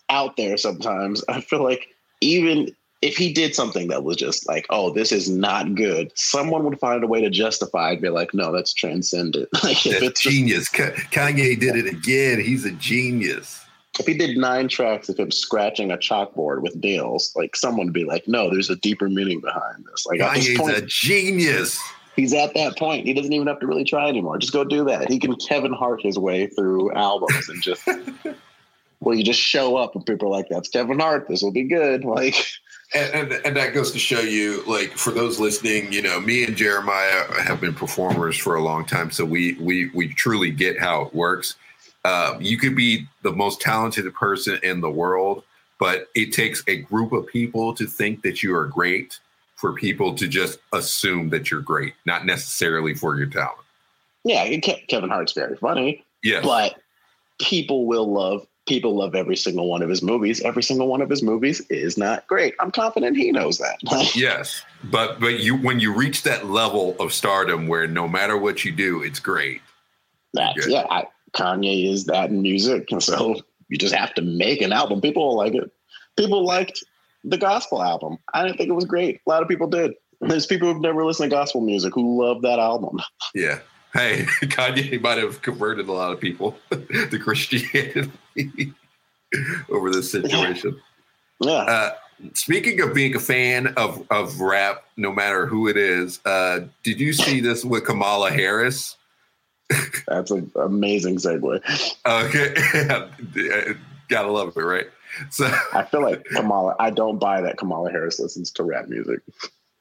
out there sometimes. [laughs] I feel like even if he did something that was just like, oh, this is not good, someone would find a way to justify it. Be like, no, that's transcendent. [laughs] like, that's it's genius. Just, Kanye did it again. He's a genius. If he did nine tracks of him scratching a chalkboard with nails, like someone would be like, no, there's a deeper meaning behind this. Like Kanye's point, a genius. He's at that point. He doesn't even have to really try anymore. Just go do that. He can Kevin Hart his way through albums and just. [laughs] well, you just show up and people are like, "That's Kevin Hart. This will be good." Like, and, and, and that goes to show you, like for those listening, you know, me and Jeremiah have been performers for a long time, so we we we truly get how it works. Uh, you could be the most talented person in the world, but it takes a group of people to think that you are great for people to just assume that you're great, not necessarily for your talent. Yeah, Kevin Hart's very funny. Yeah, but people will love people love every single one of his movies. Every single one of his movies is not great. I'm confident he knows that. [laughs] yes, but but you when you reach that level of stardom where no matter what you do, it's great. That's yeah. I, Kanye is that in music, And so you just have to make an album. People will like it. People liked the gospel album. I didn't think it was great. A lot of people did. There's people who've never listened to gospel music who love that album. Yeah. Hey, [laughs] Kanye might have converted a lot of people [laughs] to Christianity [laughs] over this situation. Yeah. Uh, speaking of being a fan of, of rap, no matter who it is, uh, did you see this with Kamala Harris? That's an amazing segue. Okay. [laughs] Gotta love it, right? So I feel like Kamala, I don't buy that Kamala Harris listens to rap music.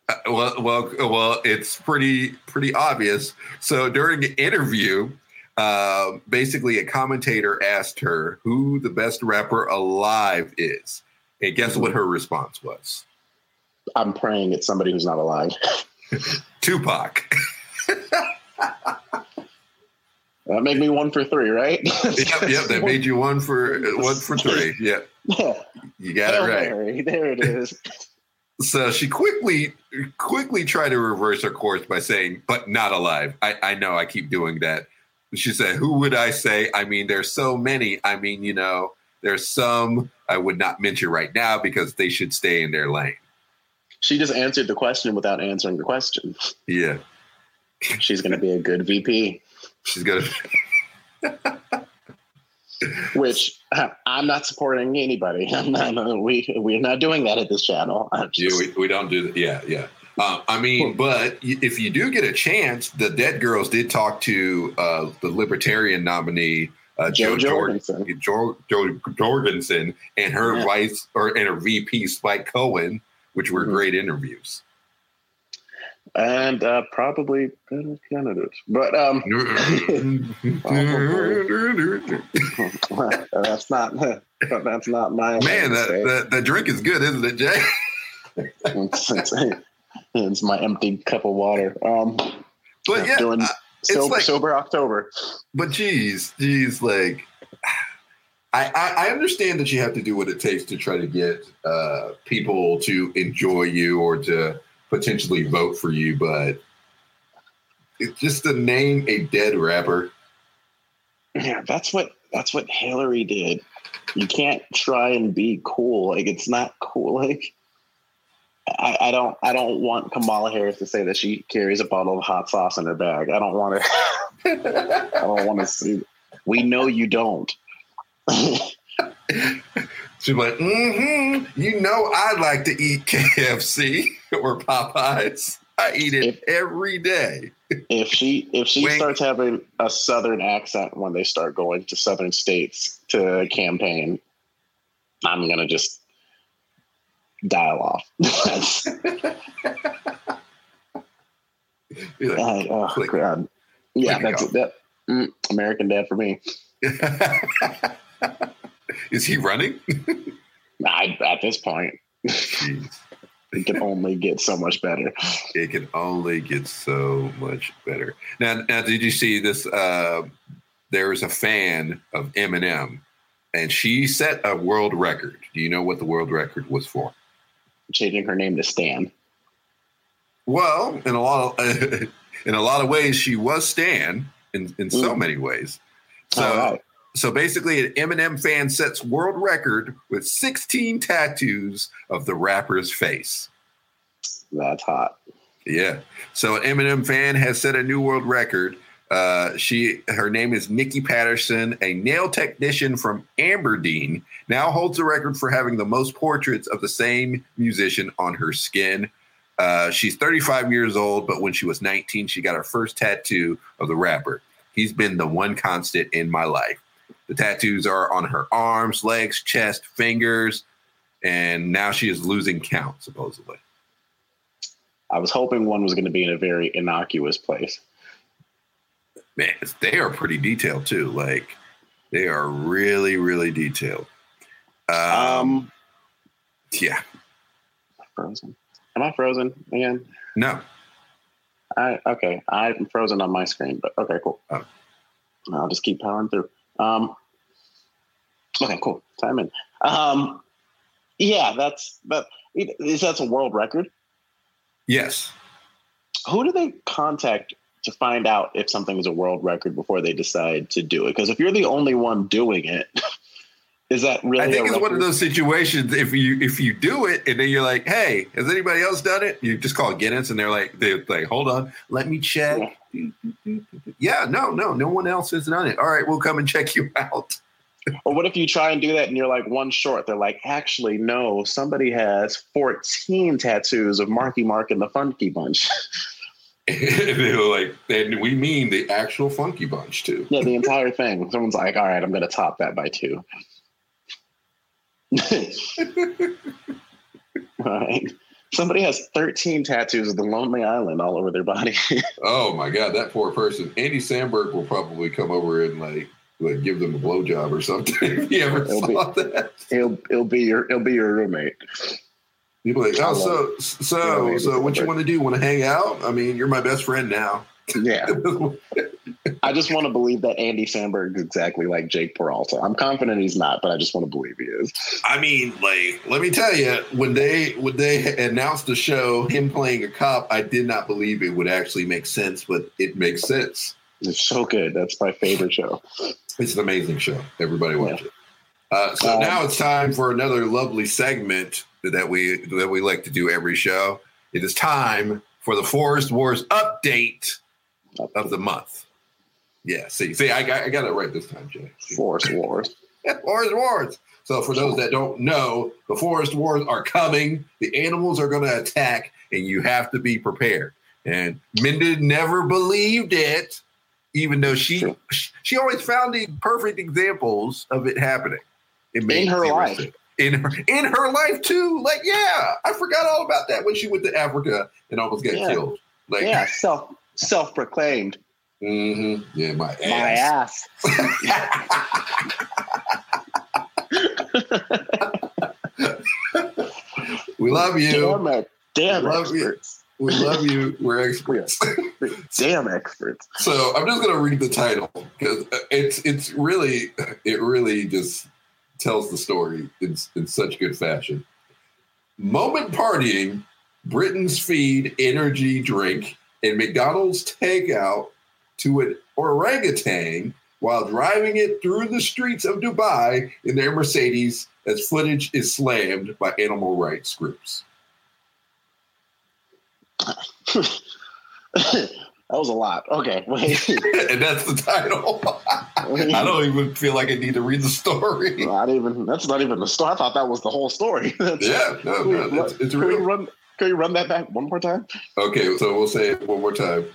Uh, well, well, well, it's pretty pretty obvious. So during the interview, uh, basically a commentator asked her who the best rapper alive is, and guess what her response was? I'm praying it's somebody who's not alive. [laughs] Tupac. [laughs] That made me one for three, right? yep, yep. That made you one for one for three. Yep. Yeah. You got Hail it right. Mary. There it is. [laughs] So she quickly, quickly tried to reverse her course by saying, "But not alive." I, I know I keep doing that. She said, "Who would I say? I mean, there's so many. I mean, you know, there's some I would not mention right now because they should stay in their lane." She just answered the question without answering the question. Yeah, She's going to be a good VP, she's gonna. [laughs] which uh, I'm not supporting anybody. [laughs] I'm not, we we're not doing that at this channel. I'm Yeah, we, we don't do that. Yeah, yeah. Um, I mean, but if you do get a chance, the Dead Girls did talk to uh, the Libertarian nominee, uh, Joe Joe Jordan, Jorgensen. Joe, Jo Jorgensen, and her Yeah. vice or and her VP Spike Cohen, which were Mhm. great interviews. And uh, probably better candidates. But um, [laughs] that's not [laughs] that's not my Man, that, that that drink is good, isn't it, Jay? it's, [laughs] it's, it's my empty cup of water. Um, But yeah, doing sober, like- sober October. but geez, geez, like I, I I understand that you have to do what it takes to try to get uh, people to enjoy you or to potentially vote for you, but it's just to name a dead rapper. Yeah, that's what that's what Hillary did. You can't try and be cool. Like it's not cool. [laughs] Like I, I don't I don't want Kamala Harris to say that she carries a bottle of hot sauce in her bag. I don't want to. I don't want to see. We know you don't. [laughs] She's like, mm-hmm, you know, I like to eat KFC [laughs] or Popeyes. I eat it If- every day. if she if she Wink. starts having a southern accent when they start going to southern states to campaign, I'm gonna just dial off. [laughs] Like, uh, oh Click. god, yeah, Click that's off. that. Mm, American Dad for me. [laughs] Is he running? I, at this point, Jeez. It can only get so much better. it can only get so much better. Now, now, did you see this? Uh, there was a fan of Eminem, and she set a world record. Do you know what the world record was for? Changing her name to Stan. Well, in a lot of [laughs] in a lot of ways, she was Stan in in so Mm. many ways. So. So basically, an Eminem fan sets world record with 16 tattoos of the rapper's face. That's hot. Yeah. So an Eminem fan has set a new world record. Uh, she her name is Nikki Patterson, a nail technician from Aberdeen, now holds the record for having the most portraits of the same musician on her skin. Uh, she's 35 years old, but when she was 19, she got her first tattoo of the rapper. He's been the one constant in my life. The tattoos are on her arms, legs, chest, fingers, and now she is losing count, supposedly. I was hoping one was going to be in a very innocuous place. man, they are pretty detailed too. Like they are really, really detailed. Um, Um, yeah, frozen. Am I frozen again? no, I okay. I'm frozen on my screen, but okay, cool. Oh. I'll just keep powering through. Um, okay, cool. Time in. Um, yeah, that's that. Is that's a world record? yes, Who do they contact to find out if something is a world record before they decide to do it? Because if you're the only one doing it, [laughs] is that really? I think it's one of those situations. If you if you do it and then you're like, hey, has anybody else done it? You just call Guinness and they're like, they're like, hold on, let me check. Yeah, no, no, no one else has done it. All right, we'll come and check you [laughs] out. Or what if you try and do that and you're like one short? They're like, actually, no, somebody has 14 tattoos of Marky Mark and the Funky Bunch. [laughs] [laughs] they're like, and we mean the actual Funky Bunch too. yeah, the entire thing. Someone's like, all right, I'm going to top that by two. all [laughs] right. Somebody has 13 tattoos of the Lonely Island all over their body. Oh my god, that poor person. Andy Samberg will probably come over and like, like give them a blowjob or something. [laughs] if you ever It'll saw that. it'll, it'll be your it'll be your roommate. You'd be like, oh, so so so what you want to do? Want to hang out? I mean, you're my best friend now. Yeah. [laughs] I just want to believe that Andy Samberg is exactly like Jake Peralta. I'm confident he's not, but I just want to believe he is. I mean, like, let me tell you, when they when they announced the show, him playing a cop, I did not believe it would actually make sense, but it makes sense. It's so good. That's my favorite show. It's an amazing show. Everybody watch yeah. it. Uh, so um, now it's time for another lovely segment that we that we like to do every show. It is time for the Forest Wars update of the month. Yeah, see, see, I got, I got it right this time, Jay. Forest [laughs] Wars. Forest Wars. So for those that don't know, the Forest Wars are coming. The animals are going to attack, and you have to be prepared. And Minda never believed it, even though she she always found the perfect examples of it happening. It in her life. In her in her life too. Like, yeah, I forgot all about that when she went to Africa and almost got yeah. killed. Like, yeah, self self proclaimed. Mm-hmm. Yeah, my ass. My ass. [laughs] [laughs] we love you. Damn it. Damn we love experts. You. We love you. We're experts. Damn experts. So I'm just gonna read the title because uh, it's it's really it really just tells the story in, in such good fashion. Moment partying, Britain's feed energy drink, and McDonald's takeout to an orangutan while driving it through the streets of Dubai in their Mercedes as footage is slammed by animal rights groups. That was a lot. Okay, [laughs] wait. [laughs] and that's the title. I don't even feel like I need to read the story. [laughs] Not even. That's not even the story. I thought that was the whole story. yeah, no, no, it's, it's real. Run, can you run that back one more time? Okay, so we'll say it one more time.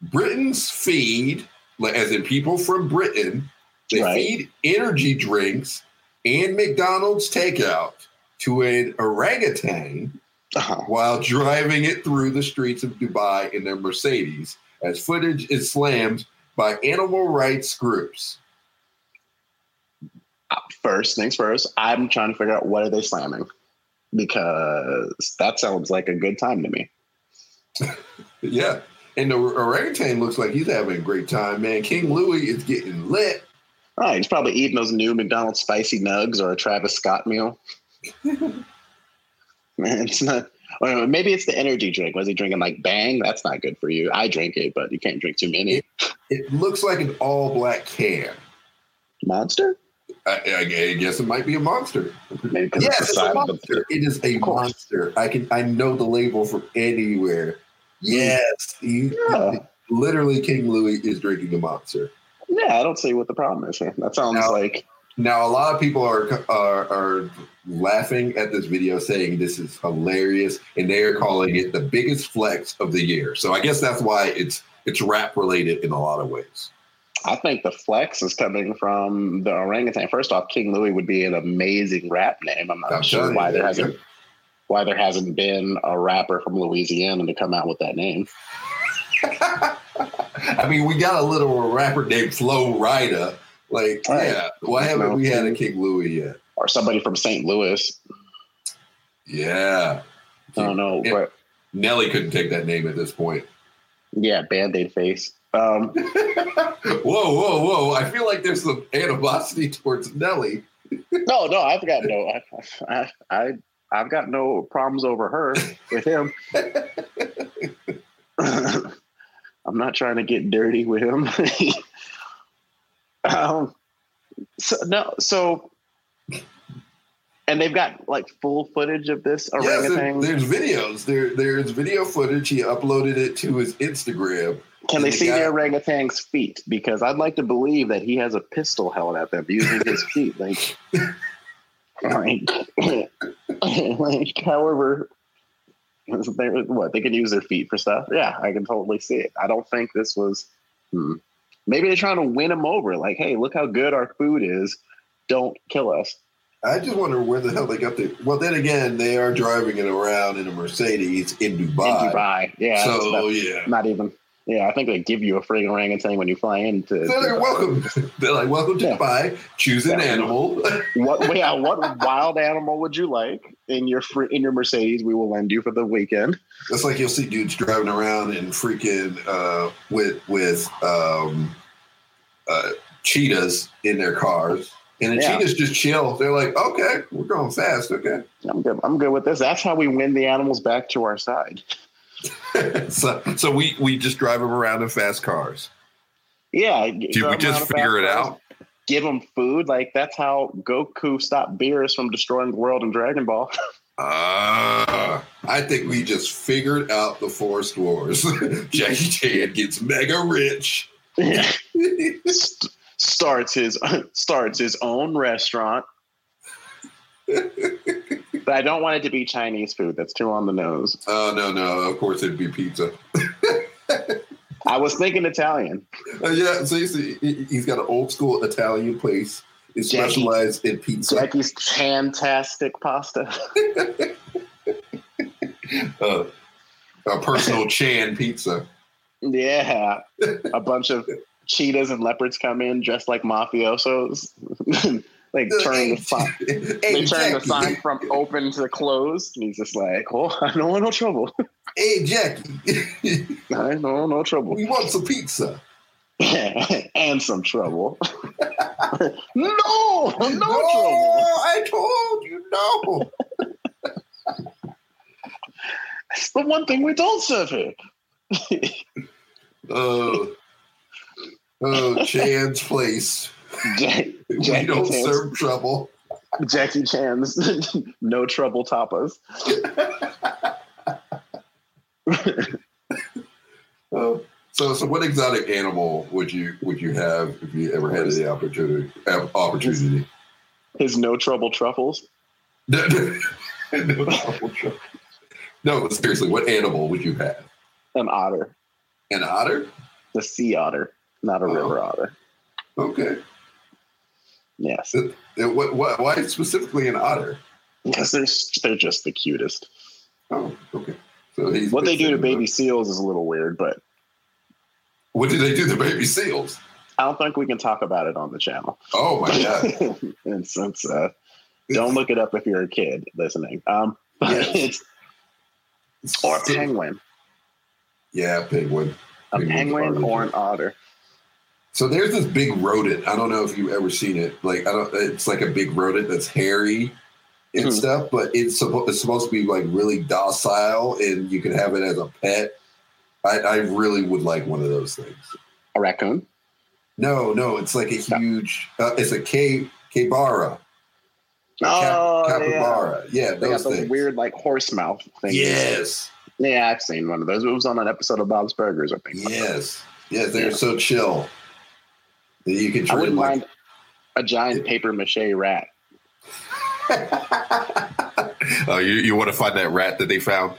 Britain's feed, as in people from Britain, they right. feed energy drinks and McDonald's takeout to an orangutan uh-huh. while driving it through the streets of Dubai in their Mercedes, as footage is slammed by animal rights groups. First things first, I'm trying to figure out what are they slamming because that sounds like a good time to me. [laughs] yeah. And the orangutan looks like he's having a great time, man. King Louie is getting lit. Right, he's probably eating those new McDonald's spicy nugs or a Travis Scott meal. [laughs] [laughs] Man, it's not. maybe it's the energy drink. Was he drinking like Bang? That's not good for you. I drink it, but you can't drink too many. It, it looks like an all black can. Monster? I, I, guess it might be a monster. Maybe yes, it's a monster. It is a monster. I can. I know the label from anywhere. Yes, he, yeah. literally King Louie is drinking a monster. Yeah, I don't see what the problem is here. That sounds now, like now, a lot of people are, are, are laughing at this video, saying this is hilarious, and they are calling it the biggest flex of the year. So I guess that's why it's it's rap related in a lot of ways. I think the flex is coming from the orangutan. First off, King Louie would be an amazing rap name. I'm not I'm sure why there hasn't why there hasn't been a rapper from Louisiana to come out with that name. [laughs] I mean, we got a little rapper named Flo Rida like, right. yeah, why haven't we had a King Louie yet? Or somebody from St. Louis. Yeah. I don't know. But Nelly couldn't take that name at this point. Yeah, band aid face. Um, [laughs] whoa, whoa, whoa. I feel like there's some animosity towards Nelly. [laughs] no, no, I've got no I, I, I I've got no problems over her with him. [laughs] I'm not trying to get dirty with him. Um, so no, so and they've got like full footage of this orangutan. Yes, there's videos. There, there's video footage. He uploaded it to his Instagram. Can they the see guy, the orangutan's feet? Because I'd like to believe that he has a pistol held at them using his [laughs] feet. Like, like, [laughs] like, however, what they can use their feet for stuff. Yeah, I can totally see it. I don't think this was. Hmm. Maybe they're trying to win them over. Like, hey, look how good our food is. Don't kill us. I just wonder where the hell they got the. Well, then again, they are driving it around in a Mercedes in Dubai. In Dubai, yeah. So yeah, not even. Yeah, I think they give you a friggin' orangutan saying when you fly into. They're like, welcome. [laughs] They're like, welcome to Yeah. Dubai. Choose an Yeah. animal. [laughs] What? Yeah, what wild animal would you like in your in your Mercedes? We will lend you for the weekend. It's like you'll see dudes driving around and freaking uh, with with um, uh, cheetahs in their cars, and the Yeah. cheetahs just chill. They're like, okay, we're going fast. Okay, I'm good. I'm good with this. That's how we win the animals back to our side. [laughs] so so we we just drive them around in fast cars. Yeah. Did we just figure it out? Give them food. Like that's how Goku stopped Beerus from destroying the world in Dragon Ball. [laughs] Ah, I think we just figured out the Forest Wars. [laughs] Jackie Chan gets mega rich. St- starts his [laughs] starts his own restaurant. but I don't want it to be Chinese food. That's too on the nose. Oh no, no! Of course it'd be pizza. [laughs] I was thinking Italian. Uh, yeah, so you see, he- he's got an old school Italian place. It's Jackie- specialized in pizza. Jackie's fantastic pasta. [laughs] Uh, a personal Chan pizza. Yeah, a bunch of cheetahs and leopards come in dressed like mafiosos, [laughs] like turning the sign. Hey, They turn the sign from open to closed, and he's just like, "Oh, [laughs] I don't want no trouble. [laughs] Hey, Jackie, I don't want no trouble, we want some pizza. and some trouble." no, no, trouble. I told you no. It's the one thing we don't serve here. Oh, oh, [laughs] Chan's place. Jack, [laughs] We Jackie don't Chan's- serve trouble. Jackie Chan's [laughs] no trouble tapas. Oh, so, so what exotic animal would you would you have if you ever had the opportunity? Uh, opportunity. His no trouble truffles. no, trouble, trouble. no, seriously, what animal would you have? An otter, An otter? the sea otter, not a Oh. river otter. Okay. Yes, Uh, What, what, why specifically an otter? because they're they're just the cutest. Oh, okay. So he's What they do to baby seals is a little weird, but What do they do to baby seals? I don't think we can talk about it on the channel. Oh my god! [laughs] and since uh, don't look it up if you're a kid listening. Um, [laughs] Yes. it's or a penguin, Yeah, penguin. a Penguin's penguin or an otter. So there's this big rodent. I don't know if you've ever seen it. Like I don't. It's like a big rodent that's hairy and Mhm. stuff, but it's supposed it's supposed to be like really docile, and you can have it as a pet. I, I really would like one of those things. A raccoon. No, no, it's like a huge. Uh, it's a K Kbara. Oh, yeah. capybara. Yeah, They got those those weird like horse mouth things. Yes, Yeah, I've seen one of those. It was on an episode of Bob's Burgers, I think. yes, yes. They're Yeah. so chill. That You can I wouldn't like mind a giant paper mache rat. [laughs] oh, you, you want to find that rat that they found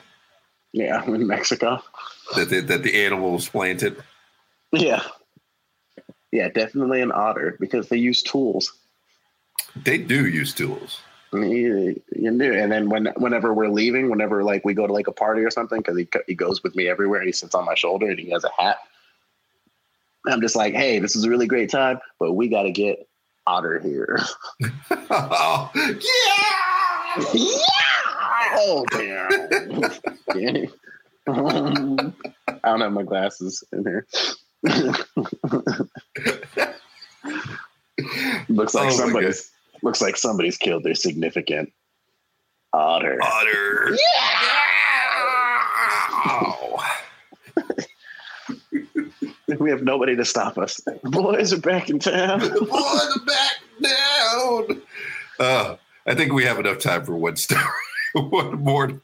Yeah, in Mexico. that the, that the animal was planted? Yeah. Yeah, definitely an otter because they use tools. They do use tools. You, you do. And then when whenever we're leaving, whenever like we go to like a party or something, because he he goes with me everywhere he sits on my shoulder and he has a hat. I'm just like, hey, this is a really great time, but we got to get Otter here. oh, [laughs] yeah! yeah! [laughs] Oh damn! [laughs] I don't have my glasses in here. looks like Oh, somebody's looks like somebody's killed their significant otter. Otter. Oh. [laughs] We have nobody to stop us. The boys are back in town. The [laughs] boys are back down. Uh, I think we have enough time for one story. [laughs] one more to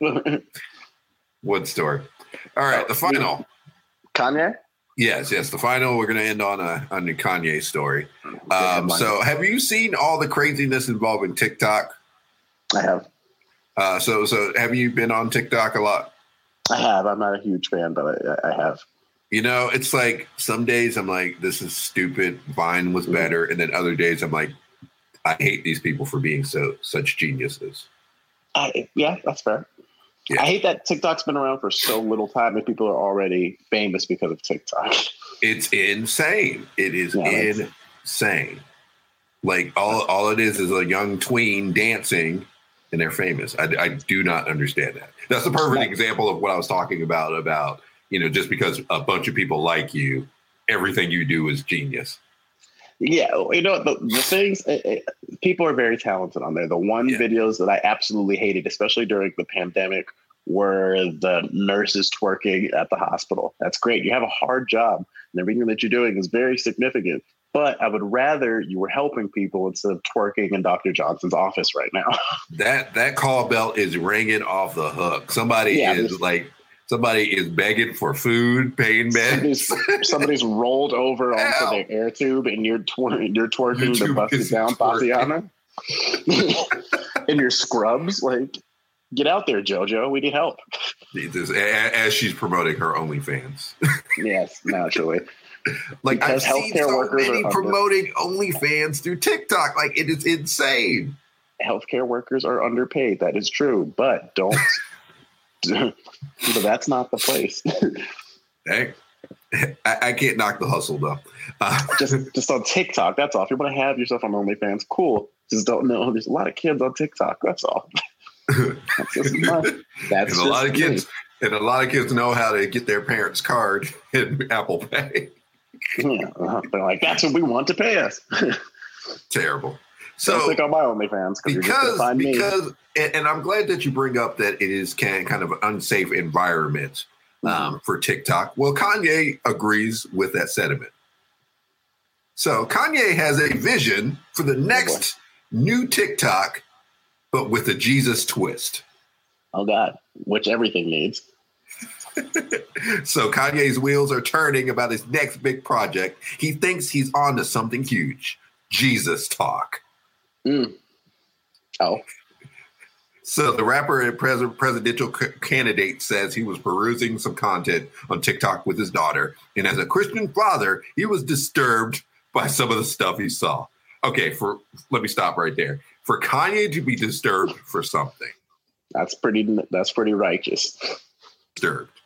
go. One story. All right, the final. Kanye? Yes, yes, the final. We're going to end on a on the Kanye story. Um, so, have you seen all the craziness involving TikTok? I have. Uh, so, so have you been on TikTok a lot? I have. I'm not a huge fan, but I, I have. You know, it's like some days I'm like, this is stupid. Vine was better, and then other days I'm like, I hate these people for being so such geniuses. I, yeah, that's fair. Yeah. I hate that TikTok's been around for so little time and people are already famous because of TikTok. [laughs] It's insane. It is yeah, insane. Like all all it is is a young tween dancing and they're famous. I, I do not understand that. That's the perfect example of what I was talking about. About you know, just because a bunch of people like you, everything you do is genius. Yeah, you know the, the things it, it, people are very talented on there. The one yeah. videos that I absolutely hated, especially during the pandemic, were the nurses twerking at the hospital. That's great. You have a hard job, and everything that you're doing is very significant. But I would rather you were helping people instead of twerking in Dr. Johnson's office right now. [laughs] that that call bell is ringing off the hook. Somebody yeah, is like somebody is begging for food, paying meds. Somebody's, somebody's rolled over [laughs] onto their air tube and you're twer- you're twerking YouTube the busted down Thotiana [laughs] in your scrubs. Like, get out there, JoJo. We need help. Jesus, as she's promoting her OnlyFans. yes, naturally. [laughs] Like because I've seen so many promoting OnlyFans through TikTok. Like it is insane. Healthcare workers are underpaid. That is true, but don't. [laughs] [laughs] but that's not the place. hey, I, I, can't knock the hustle though. Uh, just just on TikTok. That's all. If you want to have yourself on OnlyFans, cool. Just don't know. There's a lot of kids on TikTok. That's all. that's just that's and a lot of kids. Me. And a lot of kids know how to get their parents' card in Apple Pay [laughs] yeah, uh-huh. they're like, that's what we want to pay us. [laughs] Terrible. So click on my OnlyFans because because and, and, I'm glad that you bring up that it is can, kind of an unsafe environment um, mm-hmm. for TikTok. Well, Kanye agrees with that sentiment. So Kanye has a vision for the oh, next oh new TikTok, but with a Jesus twist. Oh God, which everything needs. So Kanye's wheels are turning about his next big project. He thinks he's on to something huge. Jesus talk. Mm. Oh. So the rapper and pres- presidential c- candidate says he was perusing some content on TikTok with his daughter, and as a Christian father, he was disturbed by some of the stuff he saw. Okay, for let me stop right there. For Kanye to be disturbed for something, that's pretty. That's pretty righteous. Disturbed.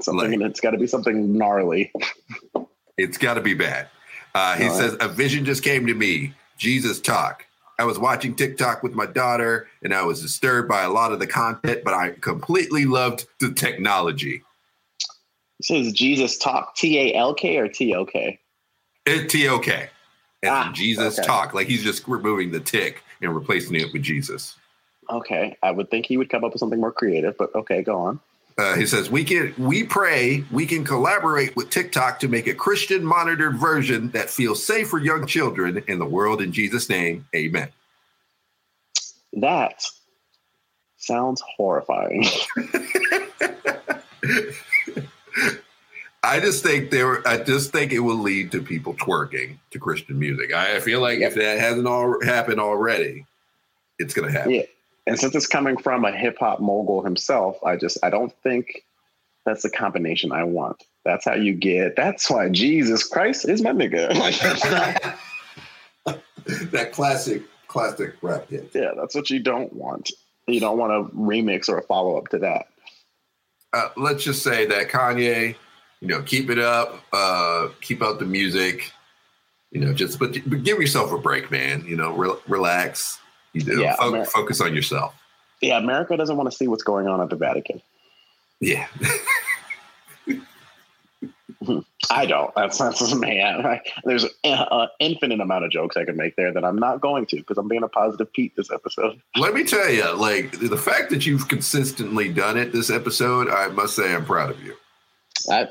Something like, it's got to be something gnarly. it's got to be bad. Uh, he says, A vision just came to me. Jesus talk. I was watching TikTok with my daughter and I was disturbed by a lot of the content, but I completely loved the technology. It says Jesus talk T A L K or T O K? T O K. And ah, Jesus okay. talk. Like he's just removing the tick and replacing it with Jesus. Okay. I would think he would come up with something more creative, but okay, go on. Uh, he says we can we pray we can collaborate with TikTok to make a Christian monitored version that feels safe for young children in the world. In Jesus' name, Amen. That sounds horrifying. [laughs] I just think there. I just think it will lead to people twerking to Christian music. I feel like if that hasn't all happened already, it's going to happen. Yeah. And since it's coming from a hip hop mogul himself, I just I don't think that's the combination I want. That's how you get. That's why Jesus Christ is my nigga. [laughs] [laughs] that classic, classic rap hit. Yeah, that's what you don't want. You don't want a remix or a follow up to that. Uh, let's just say that Kanye, you know, keep it up, uh, keep out the music, you know, just but, but give yourself a break, man. You know, re- relax, you do. Yeah, Fo- focus on yourself. Yeah, America doesn't want to see what's going on at the Vatican. Yeah. [laughs] I don't. That's that's man. There's an infinite amount of jokes I could make there that I'm not going to because I'm being a positive Pete this episode. Let me tell you, like the fact that you've consistently done it this episode, I must say I'm proud of you. I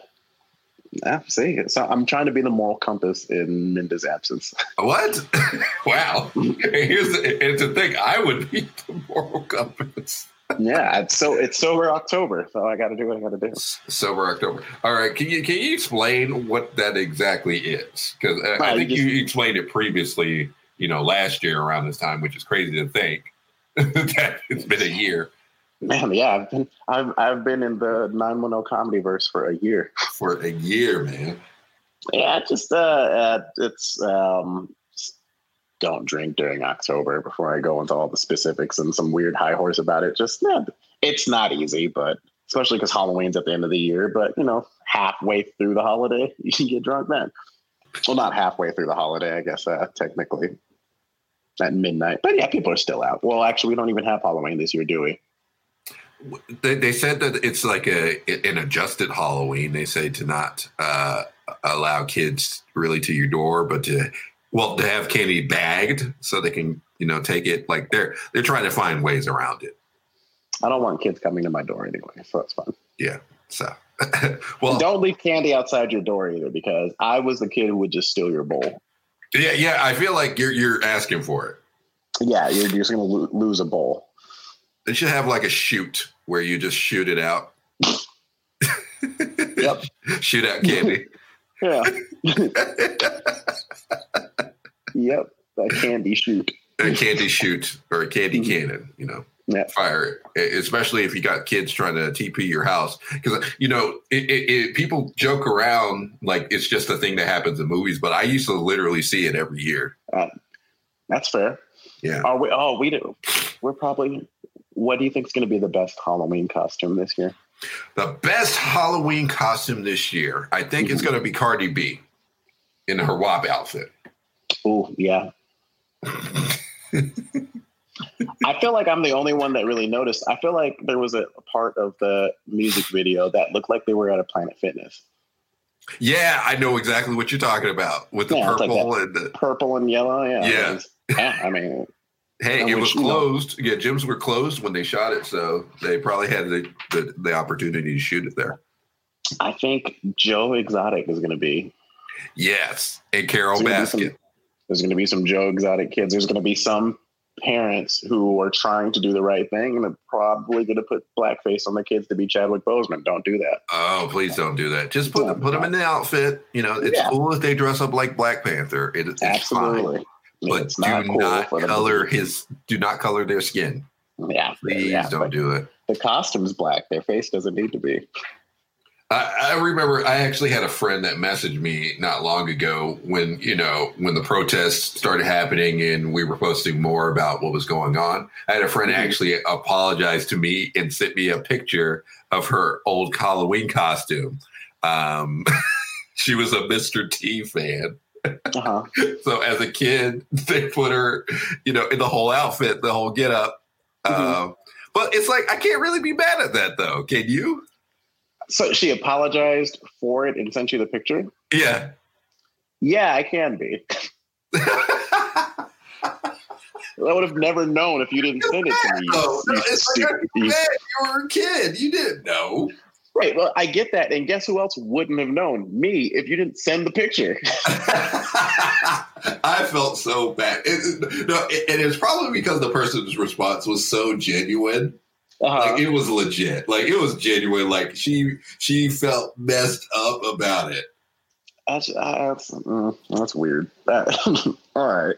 yeah, see, so I'm trying to be the moral compass in Minda's absence. [laughs] What? [laughs] wow. Here's the, it's a thing. I would be the moral compass. yeah, it's so it's sober October, so I got to do what I got to do. Sober October. All right, can you can you explain what that exactly is? Because uh, I, I think you, just, you explained it previously. You know, last year around this time, which is crazy to think [laughs] that it's been a year. Man, yeah, I've been I've I've been in the nine one zero oh comedy verse for a year. For a year, man. Yeah, just uh, uh it's um, don't drink during October before I go into all the specifics and some weird high horse about it. Just yeah, it's not easy, but especially because Halloween's at the end of the year. But you know, halfway through the holiday, [laughs] you can get drunk then. Well, not halfway through the holiday, I guess uh, technically at midnight. But yeah, people are still out. Well, actually, we don't even have Halloween this year, do we? They, they said that it's like a an adjusted Halloween. They say to not uh, allow kids really to your door, but to well to have candy bagged so they can you know take it. Like they're they're trying to find ways around it. I don't want kids coming to my door anyway, so it's fine. Yeah. So [laughs] well, don't leave candy outside your door either, because I was the kid who would just steal your bowl. Yeah, yeah. I feel like you're you're asking for it. Yeah, you're just going to lo- lose a bowl. They should have like a shoot where you just shoot it out. [laughs] yep. [laughs] shoot out candy. [laughs] yeah. yep. A candy shoot. A candy shoot or a candy Mm-hmm. cannon, you know. Yeah. Fire it, especially if you got kids trying to TP your house. Because, you know, it, it, it, people joke around like it's just a thing that happens in movies, but I used to literally see it every year. That's fair. Yeah. Are we? Oh, we do. We're probably. What do you think is going to be the best Halloween costume this year? The best Halloween costume this year, I think it's going to be Cardi B in her WAP outfit. Oh, yeah. I feel like I'm the only one that really noticed. I feel like there was a part of the music video that looked like they were at a Planet Fitness. Yeah, I know exactly what you're talking about with the Yeah, it's like purple and the. Purple and yellow. Yeah. Yeah. was- yeah. I mean, Hey, it was you know- closed. Yeah, gyms were closed when they shot it, so they probably had the, the, the opportunity to shoot it there. I think Joe Exotic is going to be. Yes, and Carol There's gonna some- Baskin. There's going to be some Joe Exotic kids. There's going to be some parents who are trying to do the right thing and are probably going to put blackface on the kids to be Chadwick Boseman. Don't do that. Oh, please don't do that. Just put them, put them in the outfit. You know, it's Yeah. cool if they dress up like Black Panther. It, it's fine. But it's not do cool not for them. color his. Do not color their skin. Yeah, Please yeah, don't do it. The costume's black. Their face doesn't need to be. I, I remember I actually had a friend that messaged me not long ago when you know when the protests started happening and we were posting more about what was going on. I had a friend Mhm. actually apologize to me and sent me a picture of her old Halloween costume. Um, [laughs] she was a Mr. T fan. Uh-huh. [laughs] So as a kid, they put her, you know, in the whole outfit, the whole get up. Mhm. Um, but it's like I can't really be mad at that though. Can you? So she apologized for it and sent you the picture. Yeah. Yeah, I can be. [laughs] I would have never known if you didn't send it to me. [laughs] No, no, it's like, you- you were a kid. You didn't know. Right. Well, I get that. And guess who else wouldn't have known? Me, if you didn't send the picture. [laughs] [laughs] I felt so bad. It, no, it- and it's probably because the person's response was so genuine. Uh-huh. Like it was legit. Like it was genuine. Like she she felt messed up about it. That's, uh, that's, mm, that's weird. That, [laughs] all right.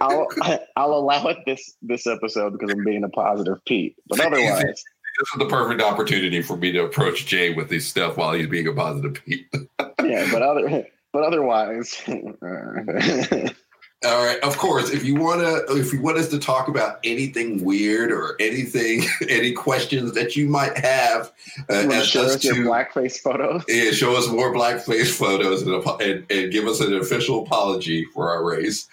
I'll I'll allow it this this episode because I'm being a positive Pete. But otherwise, This is the perfect opportunity for me to approach Jay with this stuff while he's being a positive Pete. [laughs] yeah. But other but otherwise, [laughs] All right. Of course, if you want to, if you want us to talk about anything weird or anything, [laughs] any questions that you might have, uh, as show us us your to blackface photos. yeah, show us more blackface photos and, and, and give us an official apology for our race.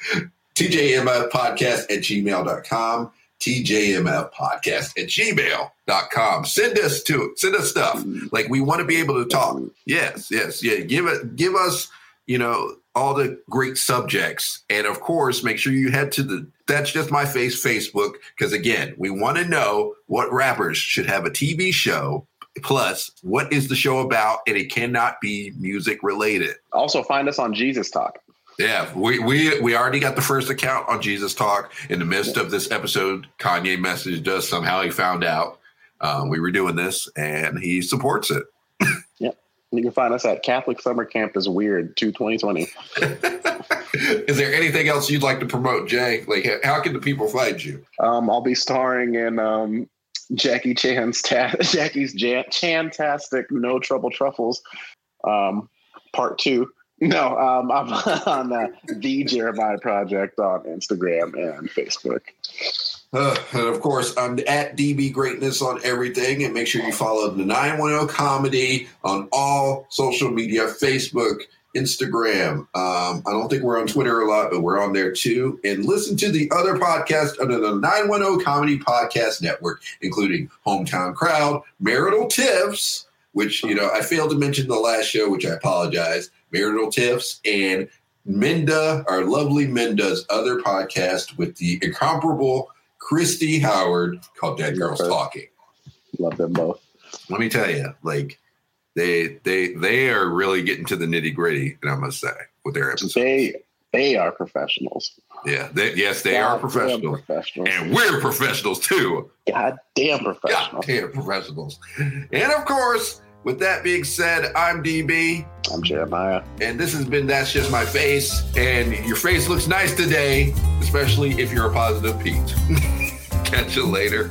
TJMF podcast at gmail.com. TJMF podcast at gmail.com. Send us to send us stuff. Like we want to be able to talk. Yes, yes, yeah. Give it, give us, you know, all the great subjects, and of course, make sure you head to the That's Just My Face Facebook because again, we want to know what rappers should have a TV show. Plus, what is the show about? And it cannot be music related. Also, find us on Jesus Talk. Yeah, we we we already got the first account on Jesus Talk. In the midst of this episode, Kanye messaged us. Somehow he found out um, we were doing this, and he supports it. [laughs] Yep, you can find us at Catholic Summer Camp is Weird to 2020. [laughs] Is there anything else you'd like to promote, Jay? Like, how can the people find you? Um, I'll be starring in um, Jackie Chan's ta- [laughs] Jackie's Jan- Chantastic No Trouble Truffles, um, part two. No, um, I'm [laughs] on uh, the Jeremiah Project on Instagram and Facebook. Uh, and of course, I'm at DB Greatness on everything. And make sure you follow the 910 Comedy on all social media Facebook, Instagram. Um, I don't think we're on Twitter a lot, but we're on there too. And listen to the other podcasts under the 910 Comedy Podcast Network, including Hometown Crowd, Marital Tips, which, you know, I failed to mention the last show, which I apologize, Marital Tiffs, and Minda, our lovely Minda's other podcast with the incomparable Christy Howard called Dead Girls her. Talking. Love them both. Let me tell you, like they they they are really getting to the nitty gritty, and I must say with their episodes. They they are professionals. yeah, they, yes, they are professionals, professionals. and we're professionals too. goddamn professionals. Goddamn professionals. And of course, with that being said, I'm DB, I'm Jeremiah. and this has been That's Just My Face. And your face looks nice today, especially if you're a positive Pete. [laughs] Catch you later.